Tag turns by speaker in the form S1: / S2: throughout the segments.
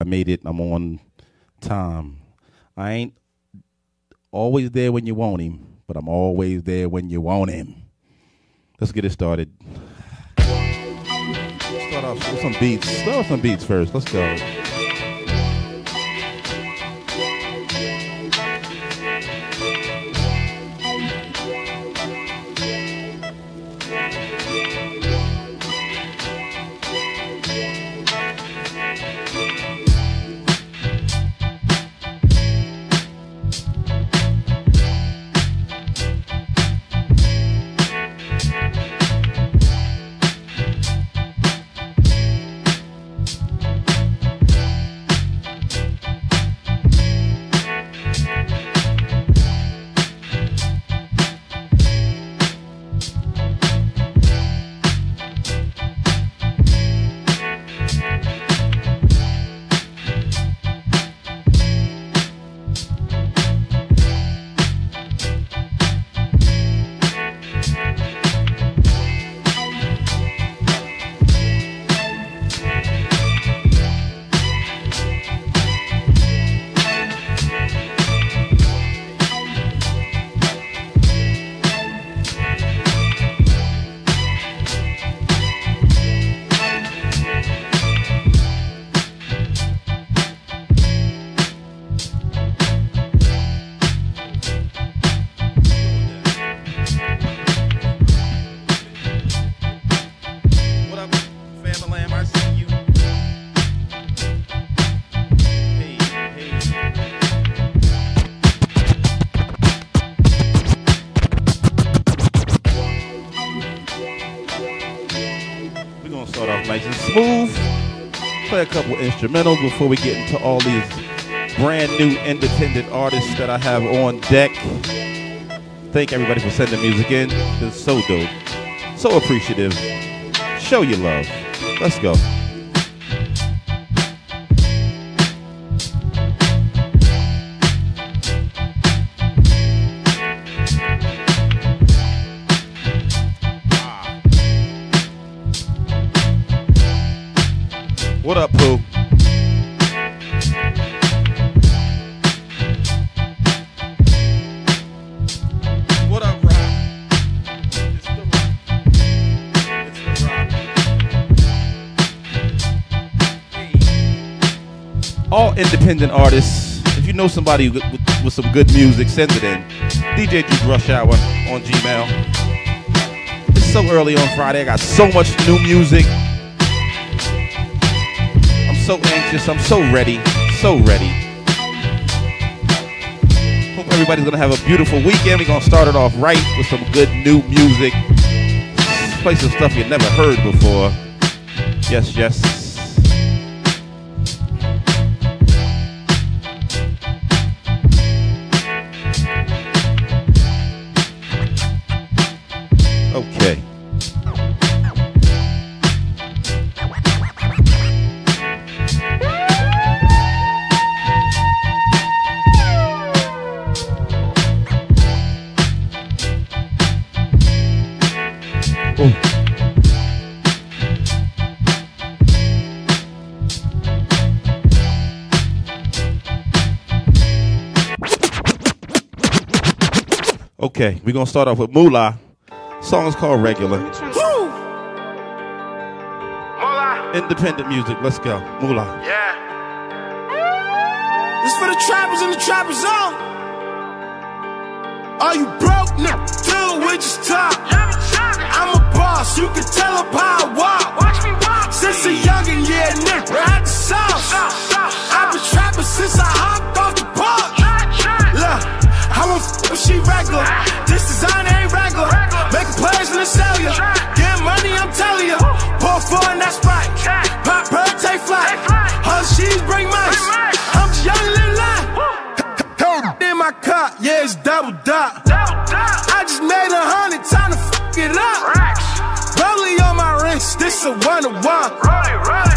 S1: I made it. I'm on time. I ain't always there when you want him, but I'm always there when you want him. Let's get it started. Start off with some beats. Start with some beats first. Let's go. Instrumentals before we get into all these brand new independent artists that I have on deck. Thank everybody for sending music in. It's so dope. So appreciative. Show your love. Let's go. Independent artists, if you know somebody with, with, some good music, send it in. DJ Dru's Rush Hour on Gmail. It's so early on Friday. I got so much new music. I'm so anxious. I'm so ready. So ready. Hope everybody's gonna have a beautiful weekend. We're gonna start it off right with some good new music. Play some stuff you never heard before. Yes, yes. Okay, we're gonna start off with Moolah. Song is called Regular. Independent music. Let's go. Moolah.
S2: Yeah. This for the trappers in the trapper zone. Are you broke? No, dude, we just talk. I'm a boss, you can tell up how I walk. Since a youngin', yeah, nigga, I had the sauce. I've been trapping since I hopped off the porch. Look, I won't f if she regular. This design ain't regular. Making plays in the cellular. Getting money, I'm telling you. Pour four and that's right. Pop bird, take flight. Her she's bring mice. I'm just young, little life. In my car, yeah, it's double dot. I just made a hundred, time to f it up. Rollie on my wrist, this a one to one.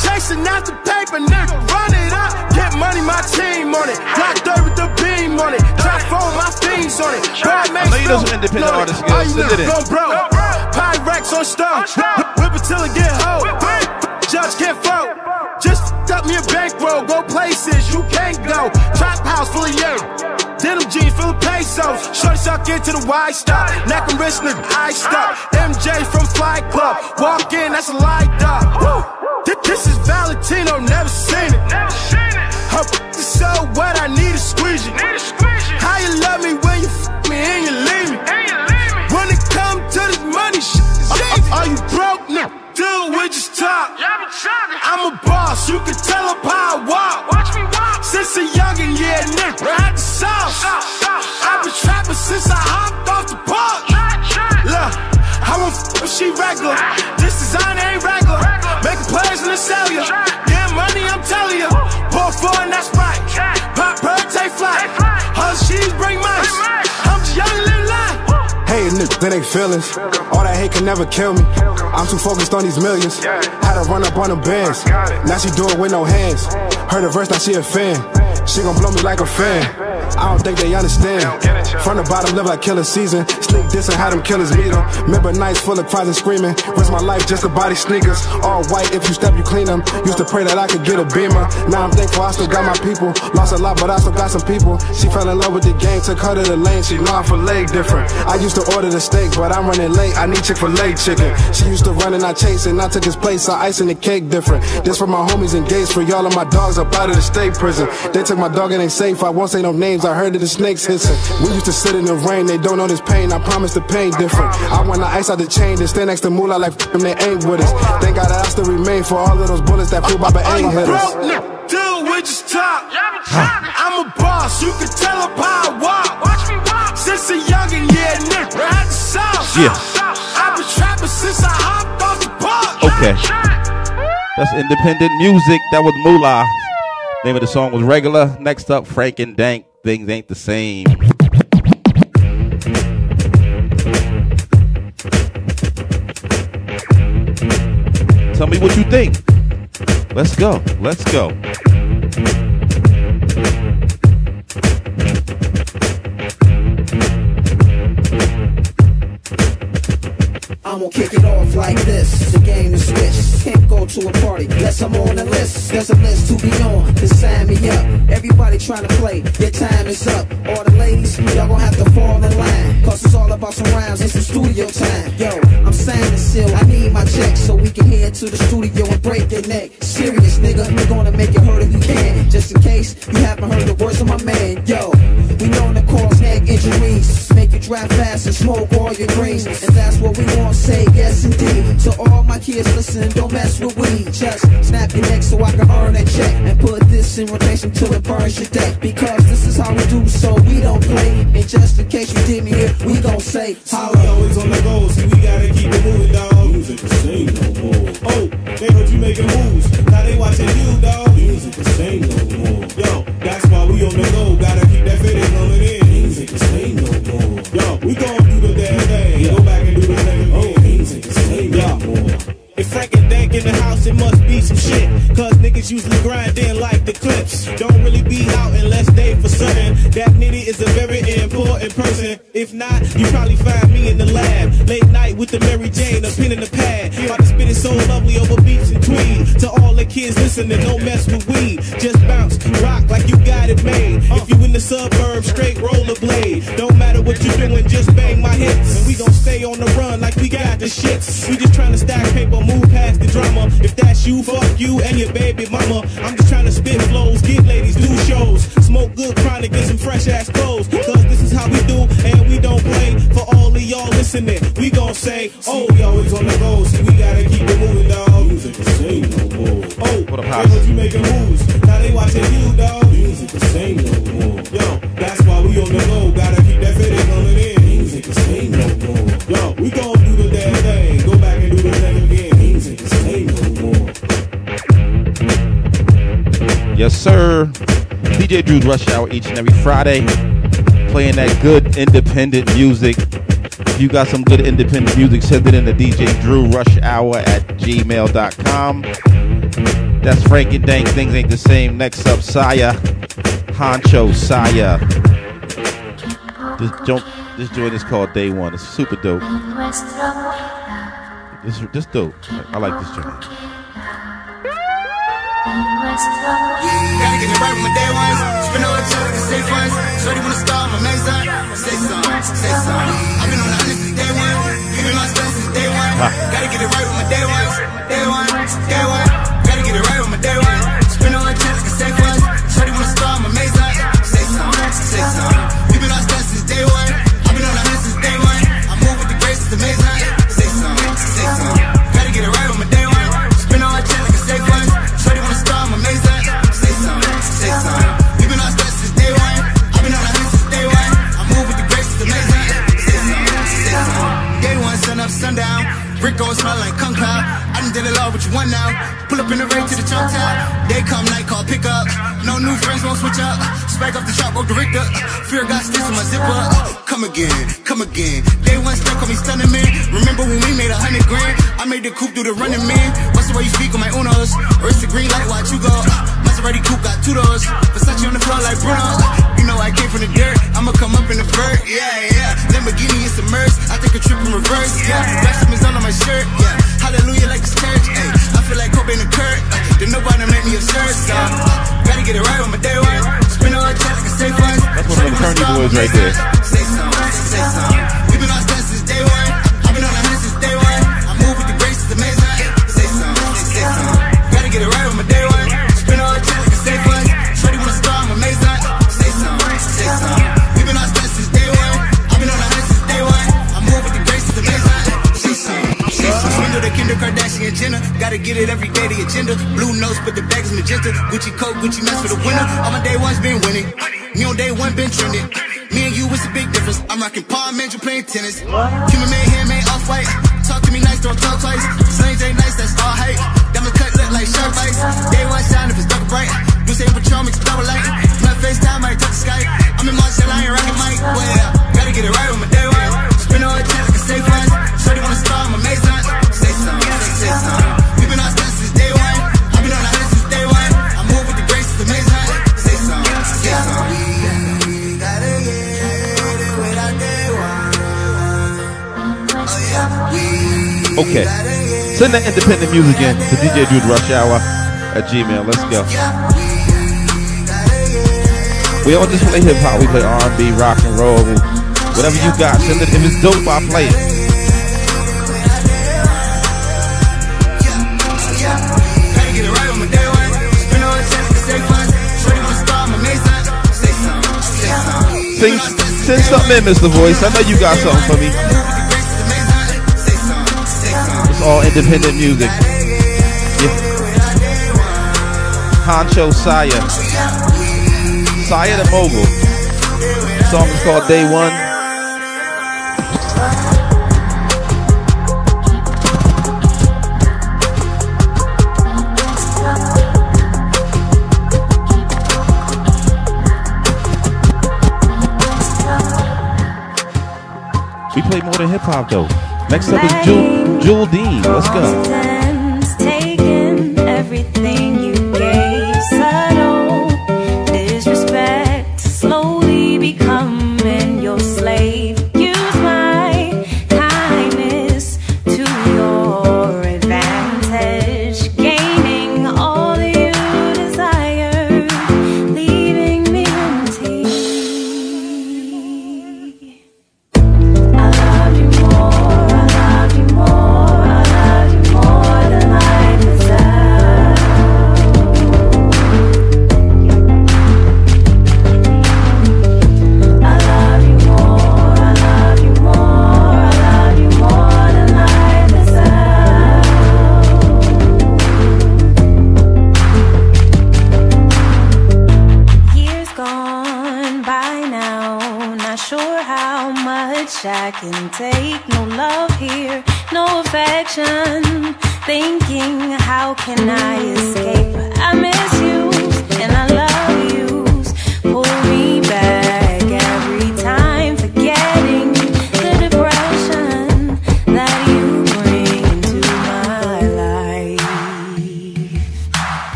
S2: Chasing after paper, nigga, run it up. Get money, my team on it. Black dirt with the beam on it. Trap phone, my fiends on it. Broad
S1: I know you know some independent artists, girl.
S2: All you
S1: Send it in.
S2: niggas gon' broke. Pyrex on stove. Whip it till it get hoe. Judge can't vote. Just Stacked up me a bankroll, go places you can't go. Trap house full of yen. Denim jeans full of pesos. Shorty suck into the wide stop. Neck and wrist nigga, I stop. MJ from Fly Club. Walk in, that's a light up. Woo. This is Valentino, never seen it. Never seen it. Her is so wet, I need a squeegee. Need a squeegee. How you love me when you f me and you leave me? And you leave me. When it come to this money shit, is uh, uh, easy. Are you broke? No. We just talk. Yeah, I'm a boss, you can tell up how I walk. Watch me walk. Since a youngin', yeah, nigga, I had the sauce. I've been trapping since I hopped off the park. Look, I won't f if she regular. This design ain't regular. Making plays in the cellular. Yeah, money, I'm telling you.
S3: Niggas, that ain't feelings. All that hate can never kill me. I'm too focused on these millions. Had to run up on them bands. Now she do it with no hands. Heard a verse, now she a fan. She gon' blow me like a fan. I don't think they understand. From the bottom, live like killer season. Sneak this and how them killers meet them. Remember nights full of cries and screaming. Risk my life just to body sneakers. All white, if you step, you clean them. Used to pray that I could get a beamer. Now I'm thankful I still got my people. Lost a lot, but I still got some people. She fell in love with the game, took her to the lane. She know for leg different. I used to order the steak, but I'm running late. I need Chick fil A chicken. She used to run and I chase and I took his place. I icing the cake different. This for my homies engaged for y'all and my dogs up out of the state prison. They took my dog and ain't safe. I won't say no names. I heard of the snakes hissing. We used to sit in the rain. They don't know this pain. I promise the pain different. I want to ice out the chain and stand next to Moolah like f- them. They ain't with us. Thank God that I still remain for all of those bullets that flew by but
S2: Are you
S3: ain't hit us.
S2: broke? No. Dude, we just talk. I'm a boss, you can tell up how I walk. Watch me walk. Since a youngin', yeah, nigga, the sauce.
S1: Yeah.
S2: I've been trapping since I hopped off the park.
S1: Okay. That's independent music. That was Moolah. Name of the song was Regular. Next up, Frank and Dank. Things ain't the same. Tell me what you think. Let's go. Let's go.
S4: Kick it off like this. The game is switched. Can't go to a party unless I'm on the list. There's a list to be on to sign me up. Everybody trying to play, your time is up. All the ladies, y'all gonna have to fall in line. Cause it's all about some rhymes and some studio time. Yo, I'm signing still. I need my check so we can head to the studio and break your neck. Serious nigga, we're gonna make it hurt if you can. Just in case you haven't heard the words of my man. Yo, we known to cause neck injuries. Make you drive fast and smoke all your greens. And that's what we want say yes indeed. To all my kids, listen, don't mess with weed. Just snap your neck so I can earn a check. And put this in rotation till it burns your deck. Because this is how we do, so we don't play. And just in case you didn't hear, we gon' say,
S5: We
S4: holla.
S5: always on the go, see we gotta keep it moving, dog. Music the same no more. Oh, they heard you making moves, now they watching you, dog. Music the same no more. We gon' do the damn thing, go back and in the house, it must be some shit. Cause niggas usually grind in like the clips. Don't really be out unless they for certain. That nitty is a very important person. If not, you probably find me in the lab. Late night with the Mary Jane, a pen in the pad. About to spit it so lovely over beats and tweed. To all the kids listening, don't mess with weed. Just bounce, rock like you got it made. If you in the suburbs, straight rollerblade. Don't matter what you're doing, just bang my hits. And we gon' stay on the run like we got the shits. We just trying to stack paper, move past the If that's you, fuck you and your baby mama. I'm just trying to spit flows, get ladies, do shows. Smoke good chronic, get some fresh ass clothes. Cause this is how we do, and we don't play. For all of y'all listening, we gon' say, oh, we always on the go. See, we gotta keep it moving, dog. Music the same no more. Oh,
S1: What up,
S5: they heard you making moves. Now they watching you, dog. Music the same no more. Yo, that's why we on the go. Gotta
S1: Yes, sir. DJ Dru's Rush Hour each and every Friday. Playing that good independent music. If you got some good independent music, send it in to DJ Drew Rush Hour at gmail.com. That's Frank and Dank. Things ain't the same. Next up, Saya. Honcho Saya. This jump this joint is called Day One. It's super dope. This this dope. I like this joint.
S6: Gotta get it right with my day ones. Spend all the time a safe ones. Shorty wanna start my son. Say something, say something. I've been on the honest since day one. You been my stress since day one. Gotta get it right with my day ones. Day one, day one. Gotta get it right with my day one. Spend all the time like a safe want now? Pull up in the race to the chop top. Day come, night call, pick up. No new friends won't switch up. Spike off the shop, woke the Richter. Fear got sticks in my zipper. Come again, come again. Day one stuck on me stunning man. Remember when we made a hundred grand? I made the coupe do the running man. What's the way you speak on my unos? Or it's the green light, watch you go. Maserati coupe got two doors. Versace on the floor like Bruno. You know I came from the dirt. I'ma come up in the vert. Yeah, yeah. Lamborghini is submerged. I take a trip in reverse. Yeah. Black is on my shirt. Yeah. Hallelujah like it's church. Ay. I feel like Kobe and the Kurt. Uh, then nobody make me absurd. So, gotta get it right on my day one. Spend all the time like a safe one.
S7: That's one of the Kearney boys right there.
S6: Say something, say something. Gotta get it every day, the agenda. Blue notes, but the bag is magenta. Gucci coat, Gucci mask for the winner. All my day ones been winning. Me on day one been trending. Me and you, it's a big difference. I'm rocking palm man, you playing tennis. Human made, handmade, off white. Talk to me nice, don't talk twice. Same day nice, that's all hype. Diamond cut look like shark bites. Day one shine if it's dark bright. Do say Patron mix double light. My FaceTime, I touch the sky. I'm in Marshall, I ain't rocking mic. Well, gotta get it right with my day one. Spend all the like a safe one. Shorty wanna start, I'm amazing. Say something, say something.
S7: Okay. Send that independent music in to DJ Dru Rush Hour at Gmail. Let's go. We don't just play hip hop. We play R&B, rock and roll, whatever you got. Send it. If it's dope, I play it.
S6: Something.
S7: Sing, something in, Mr. Voice. I know you got something for me. It's all independent music. Yeah. Honcho Saya. Saya the Mogul. song is called Day One. Play more than hip hop though. Next up is Jewel, Jewel Dean. Let's go.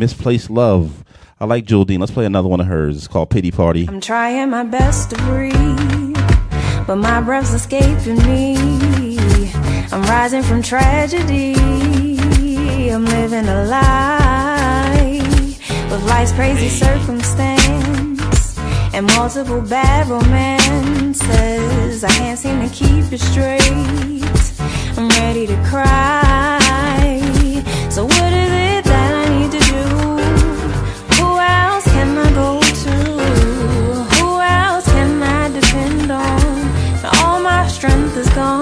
S1: Misplaced Love. I like Jewel Dean. Let's play another one of hers. It's called Pity Party.
S7: I'm trying my best to breathe, but my breath's escaping me. I'm rising from tragedy. I'm living a lie with life's crazy circumstance and multiple bad romances. I can't seem to keep it straight. I'm ready to cry. So what is it gone.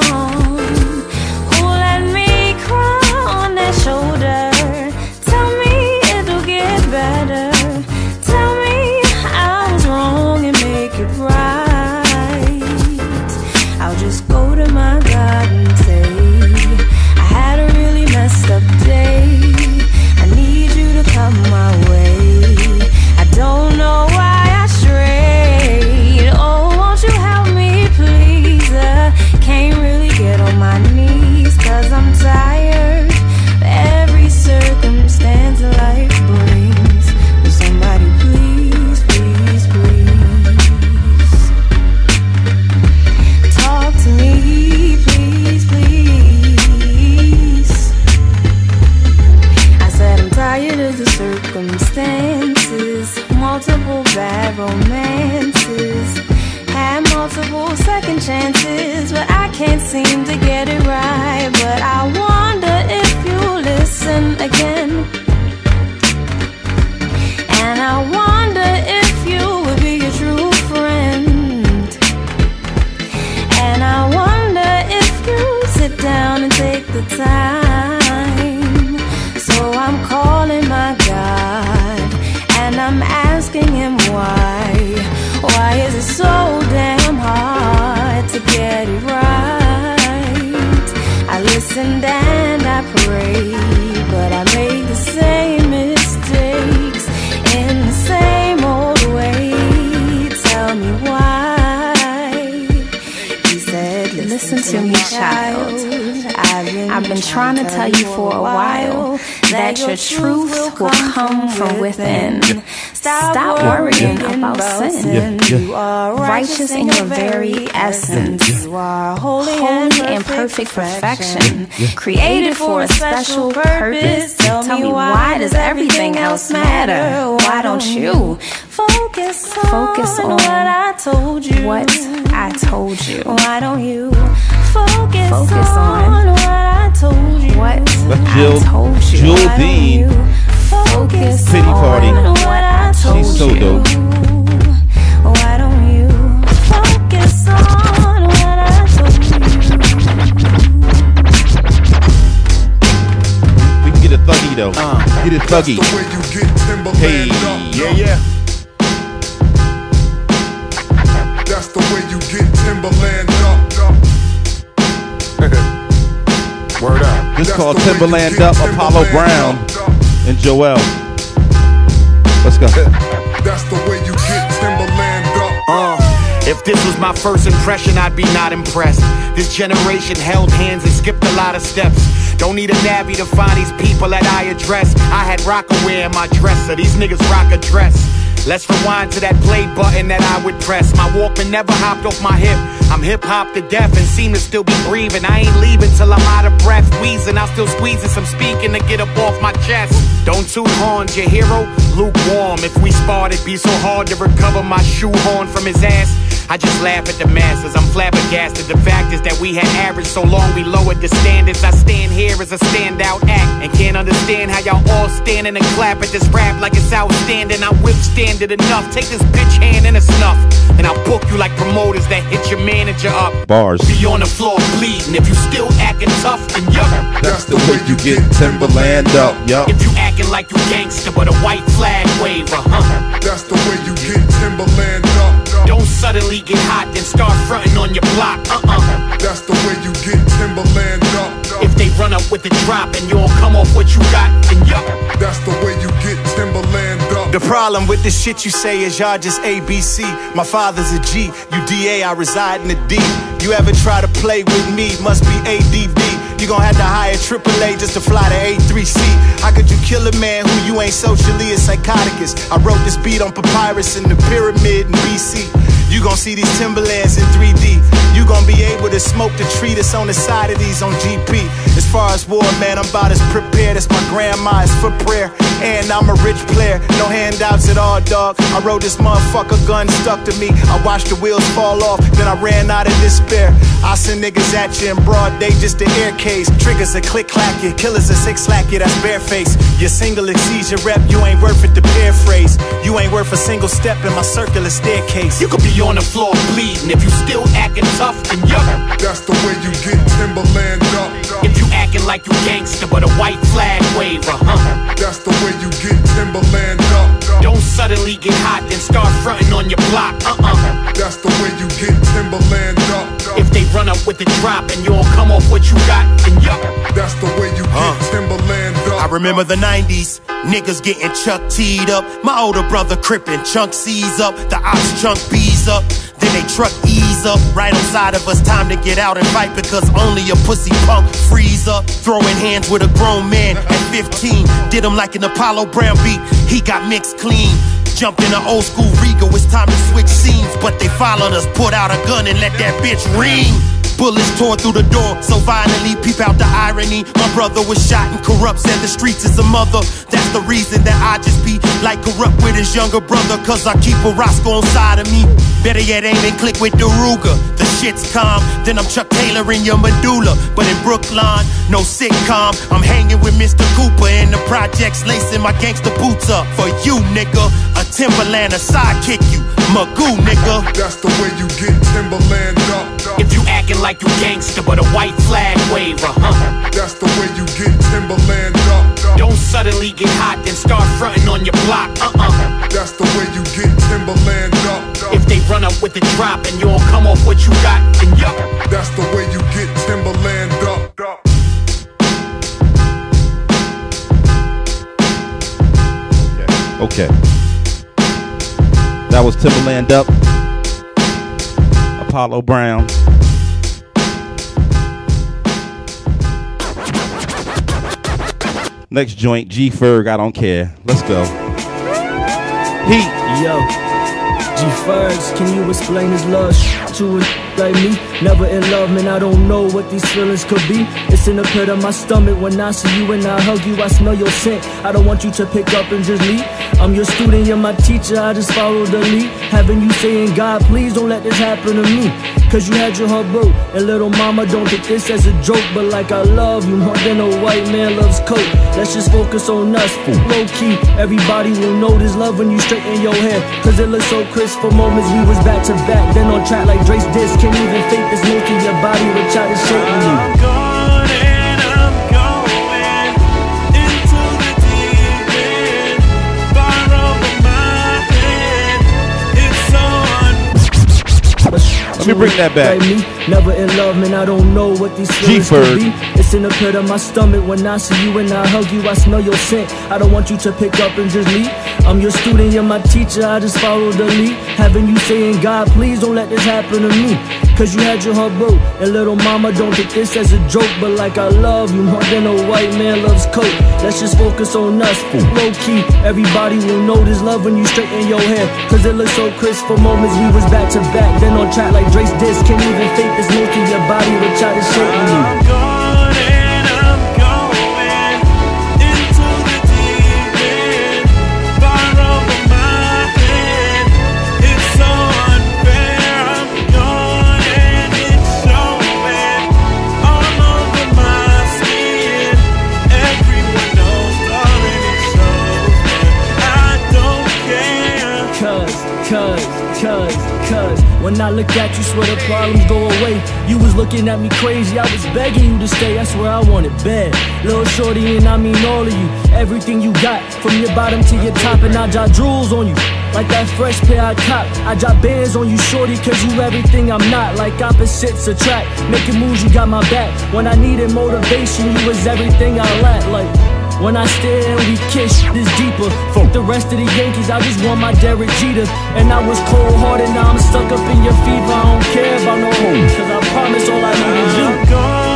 S7: Trying to tell you for a while that your truth will come from within. Stop worrying about sin. You are righteous in your very essence. You are holy and perfect perfection. Created for a special purpose. Tell me why does everything else matter? Why don't you focus on,
S8: Focus on
S7: what I told you?
S8: What I told you.
S7: Why don't you focus,
S8: Focus
S7: on,
S8: on
S7: what I told you?
S8: What
S1: That's Jewel,
S8: I told you.
S1: Jewel
S7: Why
S1: Dean.
S7: you focus
S1: Pity Party.
S7: on what I told
S1: She's so
S7: you?
S1: dope.
S7: Why don't you focus on what I told
S1: We can get a thuggy though. Uh, get it thuggy.
S9: The way you get Timberland
S1: Hey.
S9: up.
S5: Yeah, yeah.
S1: This
S9: That's
S1: called
S9: the way
S1: Timberland Up, Apollo Brown
S9: up, up.
S1: and Joel. Let's go.
S9: That's the way you get Timberland up.
S10: Uh, if this was my first impression, I'd be not impressed. This generation held hands and skipped a lot of steps. Don't need a nabby to find these people that I address. I had Rockaway in my dresser. These niggas rock a dress. Let's rewind to that play button that I would press. My Walkman never hopped off my hip. I'm hip hop to death and seem to still be breathing. I ain't leaving till I'm out of breath. Wheezing, I'm still squeezing some speaking to get up off my chest. Don't toot horns, your hero, lukewarm. If we sparred, it'd be so hard to recover my shoehorn from his ass. I just laugh at the masses. I'm flabbergasted. The fact is that we had average so long we lowered the standards. I stand here as a standout act and can't understand how y'all all standing and clap at this rap like it's outstanding. I withstand it enough. Take this bitch hand and a snuff, and I'll book you like promoters that hit your manager up.
S1: Bars.
S10: Be on the floor bleeding. If you still acting tough, then yup.
S9: That's the way you get
S1: Timberland up. Yup.
S10: If you acting like you gangster but a white flag waver, huh?
S9: That's the way you get Timberland up. Up.
S10: Don't suddenly get hot, then start fronting on your block. Uh-uh.
S9: That's the way you get Timberland up.
S10: If they run up with the drop and you don't come off what you got, then yup.
S9: That's the way you get Timberland up.
S11: The problem with the shit you say is y'all just ABC. My father's a G, you DA, I reside in the D. You ever try to play with me? Must be ADD. You gon' have to hire AAA just to fly to A3C. How could you kill a man who you ain't socially a psychoticus? I wrote this beat on papyrus in the pyramid in BC. You gon' see these Timberlands in 3D. You gon' be able to smoke the tree that's on the side of these on GP. As far as war, man, I'm about as prepared as my grandma is for prayer. And I'm a rich player, no handouts at all, dog. I rode this motherfucker gun stuck to me. I watched the wheels fall off, then I ran out of despair. I send niggas at you in broad day just to air case. Triggers a click clack you, killers a six slack that's bareface. Your single exceeds your rep, you ain't worth it to paraphrase. You ain't worth a single step in my circular staircase.
S10: You could be on the floor bleeding if you still acting tough, then yup.
S9: That's the way you get Timberland up.
S10: If you acting like you gangster but a white flag waver, uh huh?
S9: That's the way you get Timberland up.
S10: Don't suddenly get hot, then start fronting on your block, uh-uh.
S9: That's the way you get Timberland up.
S10: If they run up with the drop and you don't come off what you got, then yup.
S9: That's the way you get Timberland
S11: I remember the 90s, niggas getting Chuck teed up. My older brother crippin' chunk C's up, the ops chunk B's up. Then they truck ease up, right on side of us. Time to get out and fight because only a pussy punk freeze up. Throwing hands with a grown man at 15. Did him like an Apollo Brown beat, he got mixed clean. Jumped in an old school Regal, it's time to switch scenes. But they followed us, put out a gun and let that bitch ring. Bullets tore through the door, so violently peep out the irony. My brother was shot and corrupt, said the streets is a mother. That's the reason that I just be like corrupt with his younger brother, cause I keep a Roscoe on side of me. Better yet, aim and click with the Daruga. The shit's calm, then I'm Chuck Taylor in your medulla. But in Brooklyn, no sitcom. I'm hanging with Mr. Cooper in the projects, lacing my gangster boots up. For you, nigga, a Timberland, a sidekick you, Magoo, nigga.
S9: That's the way you get Timberland up.
S10: If you acting like you gangster but a white flag waver, huh?
S9: That's the way you get Timberland up.
S10: Don't suddenly get hot, then start fronting on your block, uh-uh.
S9: That's the way you get Timberland up.
S10: If they run up with the drop and you don't come off what you got, then yup.
S9: That's the way you get Timberland up.
S1: Okay. That was Timberland Up. Apollo Brown. Next joint, G Ferg, I don't care. Let's go. Heat.
S12: Yo, G Fergs, can you explain his love to a like me? Never in love, man, I don't know what these feelings could be. It's in the pit of my stomach when I see you and I hug you. I smell your scent. I don't want you to pick up and just leave. I'm your student, you're my teacher, I just follow the lead. Having you saying, God, please don't let this happen to me. Cause you had your heart broke. And little mama, don't take this as a joke. But like I love you more than a white man loves coke. Let's just focus on us. Low key, everybody will know this love when you straighten your hair. Cause it looks so crisp for moments we was back to back. Then on track like Drake's disc. Can't even fake this of your body will try to shake me.
S1: Me bring that back.
S12: Like me, never in love, man. I don't know what these feelings could be. It's in the pit of my stomach when I see you and I hug you. I smell your scent. I don't want you to pick up and just leave. I'm your student, you're my teacher. I just follow the lead. Having you saying, God, please don't let this happen to me. Cause you had your heart broke. And little mama, don't take this as a joke. But like I love you more than a white man loves coke. Let's just focus on us. Low key, everybody will know this love when you straighten your hair. Cause it looks so crisp for moments we was back to back. Then on track like Drake's disc. Can't even fake this most of your body will try to shake When I look at you, swear the problems go away. You was looking at me crazy, I was begging you to stay. I swear I wanted bad. Little shorty, and I mean all of you. Everything you got, from your bottom to your top, and I drop drools on you. Like that fresh pair I cop I drop bands on you shorty cause you everything I'm not Like opposites attract Making moves you got my back When I needed motivation you was everything I lacked Like when I stare and we kiss, this deeper. Fuck the rest of the Yankees, I just want my Derek Jeter. And I was cold hearted, now I'm stuck up in your fever. I don't care about no hope, cause I promise all I need is you.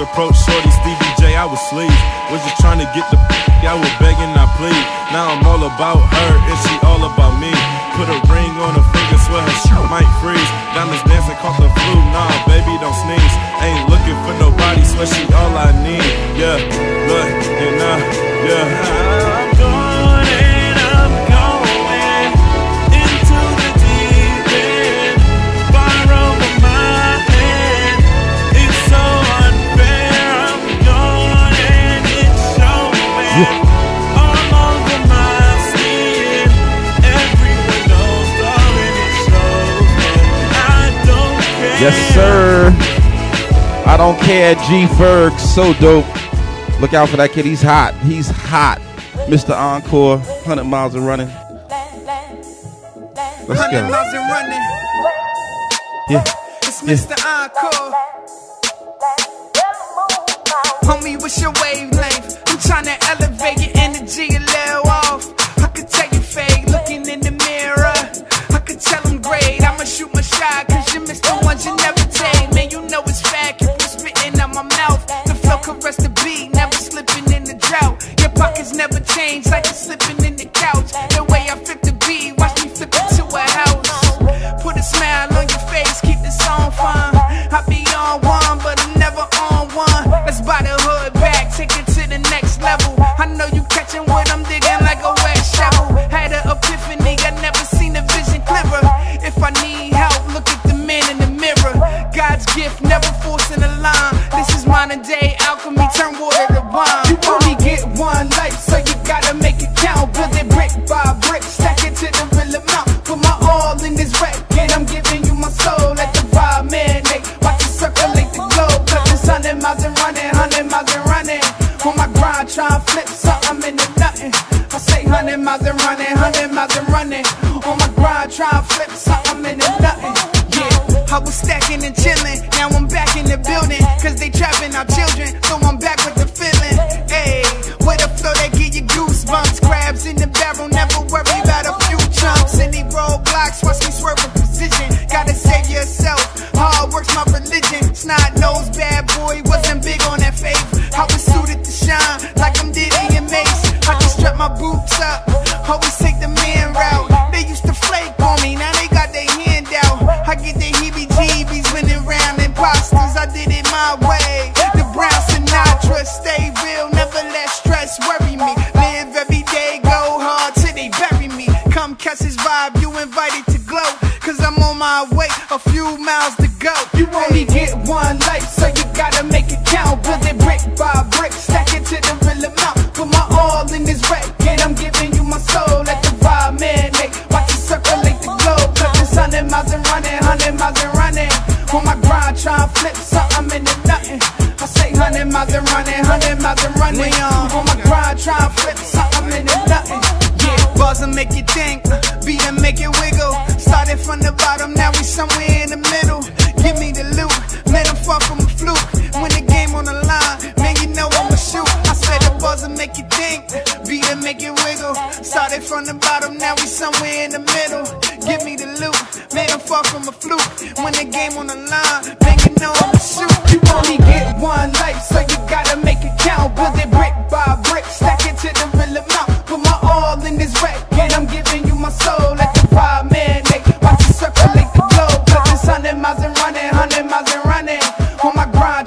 S5: Approach, Shorty Stevie J, I was
S1: sleep. don't care, G Ferg, so dope. Look out for that kid, he's hot. He's hot. Mr. Encore, 100 miles and running. Let's go.
S13: 100 miles and running.
S1: Yeah.
S13: It's
S1: yeah.
S13: Encore. Homie, what's your wave? thing. Beat and make it wiggle. Started from the bottom, now we somewhere in the middle. Give me the loot, metaphor from a fluke. When the game on the line, man, you know I'm Buzz and make you think, beat it make you wiggle. Started from the bottom, now we somewhere in the middle. Give me the loot, made them fall from a fluke. When the game on the line, man, you know I'ma shoot. You only get one life, so you gotta make it count. Build it brick by brick, stack it to the real amount. Put my all in this rack, and I'm giving you my soul. Let the fire marinate, watch it circulate the globe. Cause it's 100 miles and running, 100 miles and running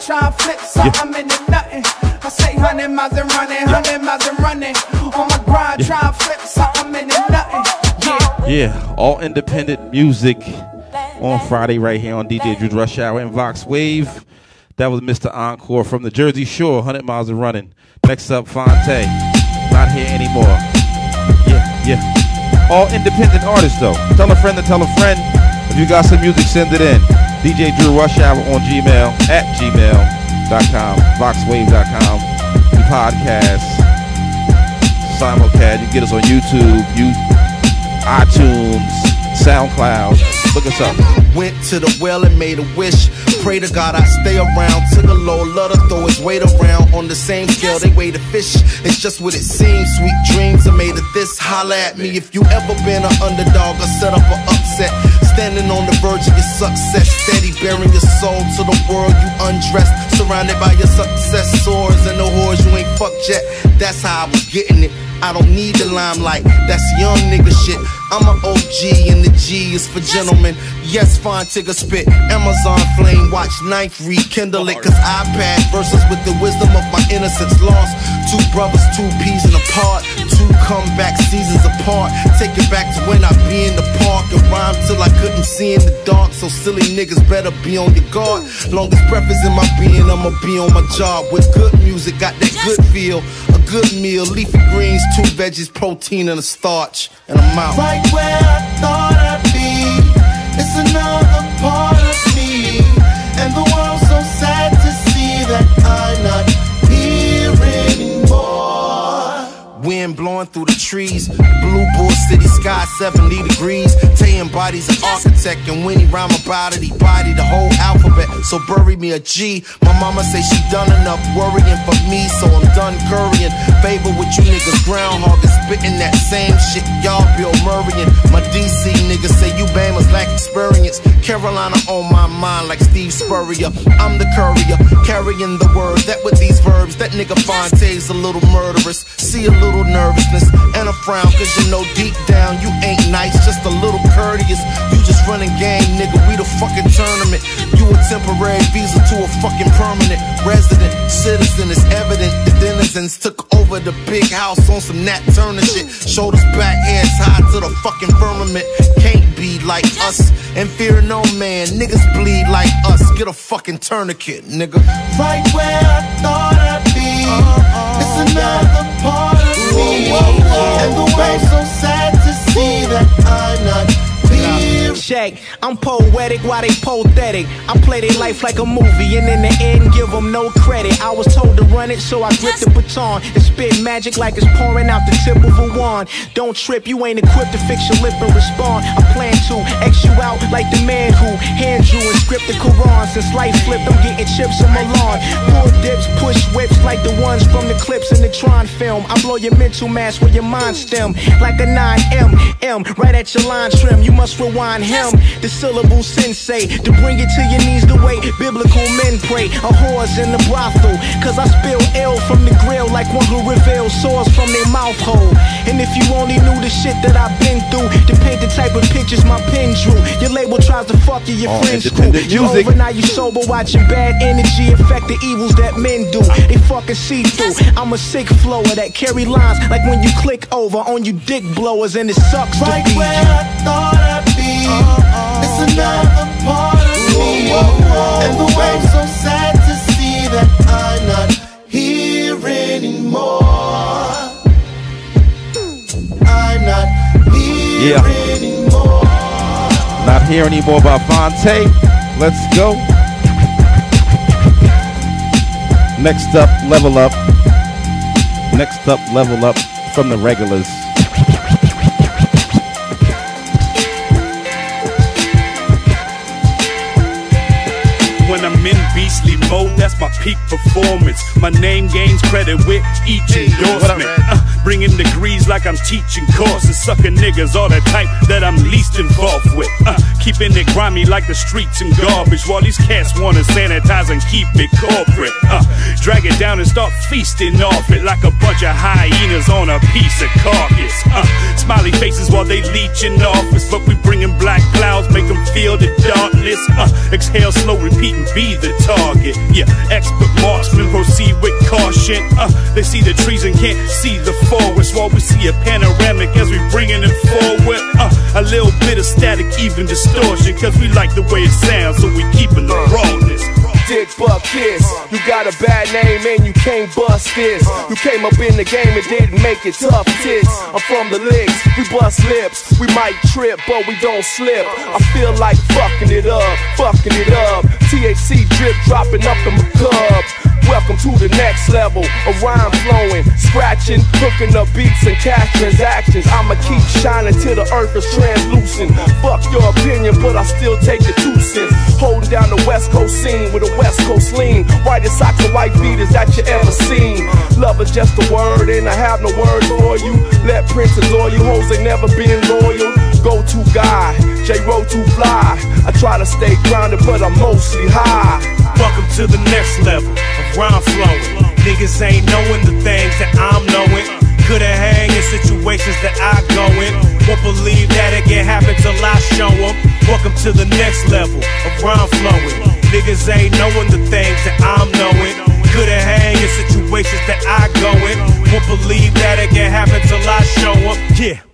S13: try flip something into nothing. I say hundred miles and running, hundred miles and running. On my grind, try flip something into nothing. Yeah.
S1: Yeah, all independent music on Friday right here on DJ Dru's Rush Hour and VoxWav. That was Mr. Encore from the Jersey Shore, 100 miles and running. Next up, Fonte. Not here anymore. Yeah, yeah. All independent artists, though. Tell a friend to tell a friend. If you got some music, send it in. DJ Dru Rush Hour on Gmail at gmail.com, voxwave.com. We podcast, simulcast. You can get us on YouTube, you, iTunes, SoundCloud. Look us up.
S11: Went to the well and made a wish. Pray to God I stay around. Took a low, love to throw his weight around. On the same scale, they weigh the fish. It's just what it seems. Sweet dreams are made of this. Holla at me if you ever been an underdog or set up an upset. Standing on the verge of your success. Steady bearing your soul to the world you undressed. Surrounded by your successors and the whores you ain't fucked yet. That's how I was getting it. I don't need the limelight, that's young nigga shit. I'm an OG and the G is for gentlemen. Yes, fine tigger spit. Amazon flame, watch knife rekindle it. Cause iPad versus with the wisdom of my innocence lost. Two brothers, two peas in a part. Two comeback seasons apart. Take it back to when I be in the park and rhyme till I couldn't see in the dark. So silly niggas better be on your guard. Longest breath is in my being, I'ma be on my job. With good music, got that good feel. A good meal, leafy greens, two veggies, protein, and a starch. And I'm out.
S2: Right where I thought I'd be. Part of me. And the world's so sad to see that I'm not
S11: Wind blowing through the trees. Blue Bull City sky, 70 degrees. Tay embodies an architect, and when he rhyme about it, he body the whole alphabet. So bury me a G. My mama say she done enough worrying for me, so I'm done currying. Favor with you niggas, groundhog is spitting that same shit. Y'all Bill Murray and my DC niggas say you Bama's lack experience. Carolina on my mind like Steve Spurrier. I'm the courier, carrying the word that with these verbs, that nigga Fonte's a little murderous. See a little nervousness and a frown, cause you know deep down you ain't nice, just a little courteous. You just running game, nigga. We the fucking tournament. You a temporary visa to a fucking permanent resident. Citizen It's evident the denizens took over the big house on some Nat Turner shit. Shoulders back, heads high to the fucking firmament. Can't be like us and fear no man. Niggas bleed like us. Get a fucking tourniquet, nigga.
S2: Right where I thought I'd be. It's another part of me. And the world's so sad to see that I'm not
S14: Shaq, I'm poetic while they pathetic. I play their life like a movie and in the end give them no credit. I was told to run it, so I gripped the baton and spit magic like it's pouring out the tip of a wand. Don't trip, you ain't equipped to fix your lip and respond. I plan to X you out like the man who hand drew and script the Quran. Since life flipped, I'm getting chips on my lawn. Pull dips, push whips like the ones from the clips in the Tron film. I blow your mental mass with your mind stem like a 9M. M, right at your line trim. You must rewind him, the syllable sensei, to bring it to your knees the way biblical men pray. A whore's in the brothel, cause I spill ill from the grill like one who reveals sores from their mouth hole. And if you only knew the shit that I've been through, to paint the type of pictures my pen drew. Your label tries to fuck you, your
S1: All
S14: friends screw.
S1: independent
S14: You
S1: music.
S14: over now, you sober, watching bad energy affect the evils that men do. They fucking see through. I'm a sick flower that carry lines like when you click over on you dick blowers and it sucks
S2: Right
S14: to be
S2: where
S14: you.
S2: I thought I'd be. It's another part of me. And the world's so sad to see that I'm not here anymore. I'm not here
S1: Yeah.
S2: anymore.
S1: Not here anymore by Fonte. Let's go. Next up, level up. Next up, level up from the regulars.
S15: My peak performance. My name gains credit with each endorsement. Uh, bringing degrees like I'm teaching courses, sucking niggas, all that type that I'm least involved with. Uh, keeping it grimy like the streets and garbage, while these cats wanna sanitize and keep it corporate. Uh, drag it down and start feasting off it like a bunch of hyenas on a piece of carcass. Uh, smiley faces while they leeching office, but we bringing black clouds, make them feel the darkness. Uh, exhale, slow, repeat, and be the target. Yeah, expert marksmen proceed with caution. Uh, they see the trees and can't see the forest, while we see a panoramic as we bringing it forward. Uh, a little bit of static, even distortion, cause we like the way it sounds, so we keeping the rawness.
S16: Dick Buck Kiss. You got a bad name and you can't bust this. You came up in the game and didn't make it tough tits. I'm from the licks, we bust lips. We might trip, but we don't slip. I feel like fucking it up, fucking it up. THC drip dropping up in my cup. Welcome to the next level. A rhyme flowing, scratching, hooking up beats and cash transactions. I'ma keep shining till the earth is translucent. Fuck your opinion, but I still take the two cents. Holding down the West Coast scene with a West Coast lean. Whitest socks and white beaters that you ever seen. Love is just a word, and I have no words for you. Let Prince adore you, hoes ain't never been loyal. Go to guy, J Row too fly. I try to stay grounded, but I'm mostly high.
S15: Welcome to the next level rhyme flowing. Niggas ain't knowing the things that I'm knowing. Coulda hang in situations that I go in. Won't believe that it can happen till I show 'em. Welcome to the next level of rhyme flowing. Niggas ain't knowing the things that I'm knowing. Coulda hang in situations that I go in. Won't believe that it can happen till I show 'em. Yeah.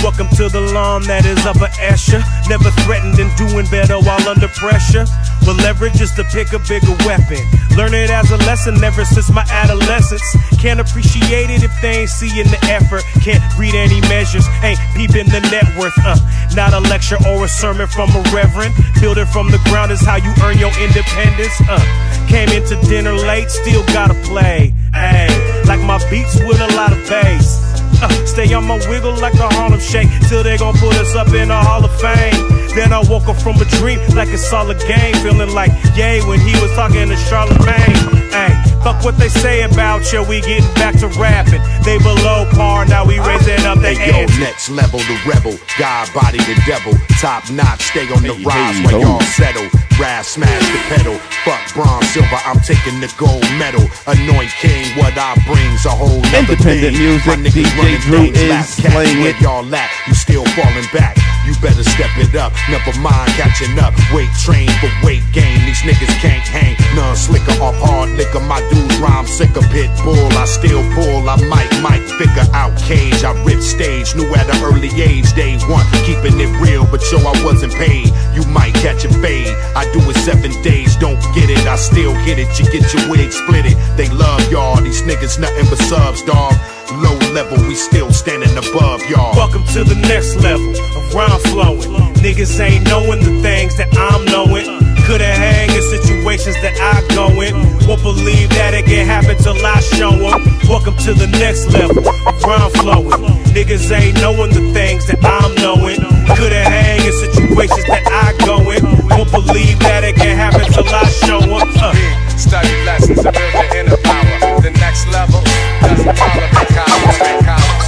S15: Welcome to the lawn that is upper Escher. Never threatened and doing better while under pressure. But leverage is to pick a bigger weapon. Learn it as a lesson ever since my adolescence. Can't appreciate it if they ain't seeing the effort. Can't read any measures, ain't peeping the net worth. Uh, not a lecture or a sermon from a reverend. Build it from the ground is how you earn your independence. Uh, came into dinner late, still gotta play. Ayy, like my beats with a lot of bass. Uh, stay on my wiggle like the Harlem Shake till they gon' put us up in the Hall of Fame. Then I woke up from a dream like it's all a game, feeling like yay when he was talking to Charlemagne. Hey, fuck what they say about you, we getting back to rapping. They below par, now we raising up the
S10: Hey yo, next level, the rebel. God body the devil. Top notch, stay on the rise
S1: hey,
S10: while y'all settle. Raz smash the pedal. Fuck bronze, silver, I'm taking the gold medal. Anoint king, what I bring's a whole nother
S1: Independent
S10: thing.
S1: music,
S10: My
S1: DJ
S10: Dru
S1: is playing it.
S10: y'all at? You still falling back. You better step it up. Never mind catching up. Weight train for weight gain. These niggas can't hang. None slicker off hard liquor. My dudes rhyme sicker. Pit bull. I still pull. I might, might figure out cage. I rip stage. Knew at an early age. Day one. Keeping it real. But yo, I wasn't paid. You might catch a fade. I do it seven days. Don't get it. I still hit it. You get your wig split it. They love y'all. These niggas nothing but subs, dog. Low level. We still standing above y'all.
S15: Welcome to the next level of rhyme flowing. Niggas ain't knowing the things that I'm knowing. Coulda hang in situations that I go in. Won't believe that it can happen till I show 'em. Welcome to the next level of rhyme flowing. Niggas ain't knowing the things that I'm knowing. Coulda hang in situations that I go in. Won't believe that it can happen till I show 'em. Uh.
S17: Study lessons to build your inner power. Next level doesn't tolerate cowards. cowards.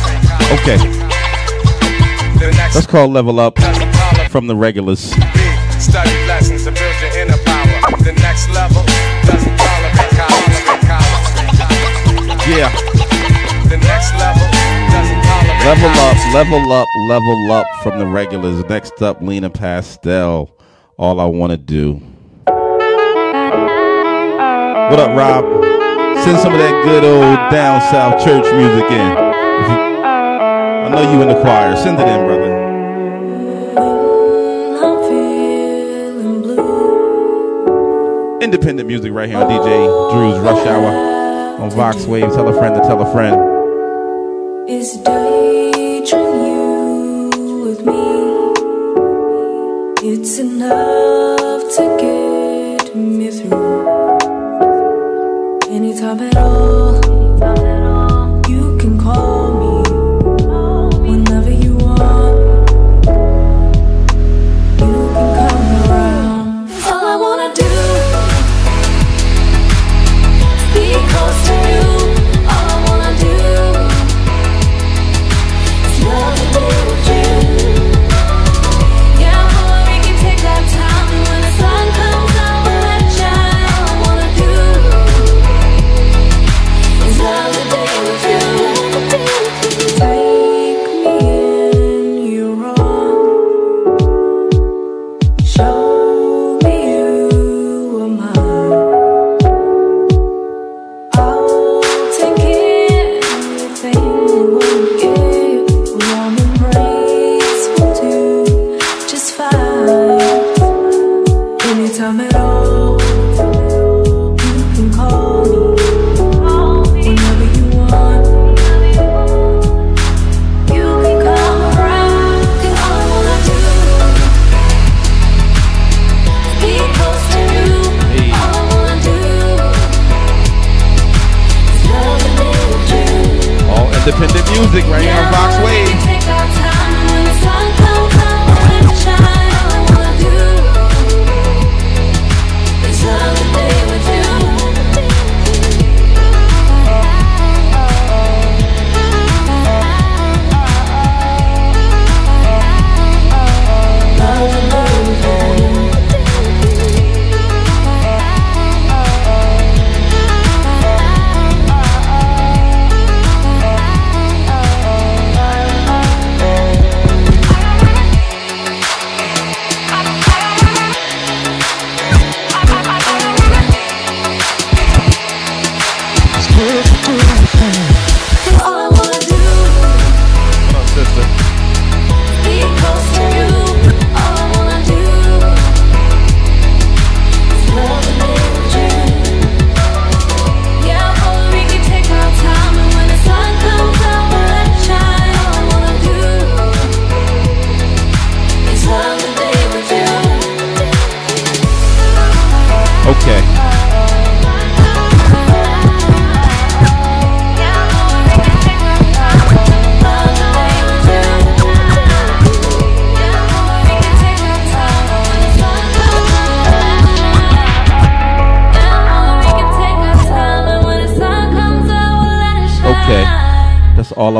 S1: Okay, let's call level up from the regulars.
S17: study lessons to build your inner power. The next level doesn't tolerate.
S1: Yeah,
S17: The next level doesn't tolerate
S1: level up, level up, level up from the regulars. Next up, Lena Pastel. All I want to do. What up, Rob? Send some of that good old down south church music in. You- I know you in the choir. Send it in, brother. Independent music right here on DJ Dru's Rush Hour on VoxWav. Tell a friend to tell a friend.
S7: Is daydream you with me? It's enough to get Anytime
S1: right here on Wave.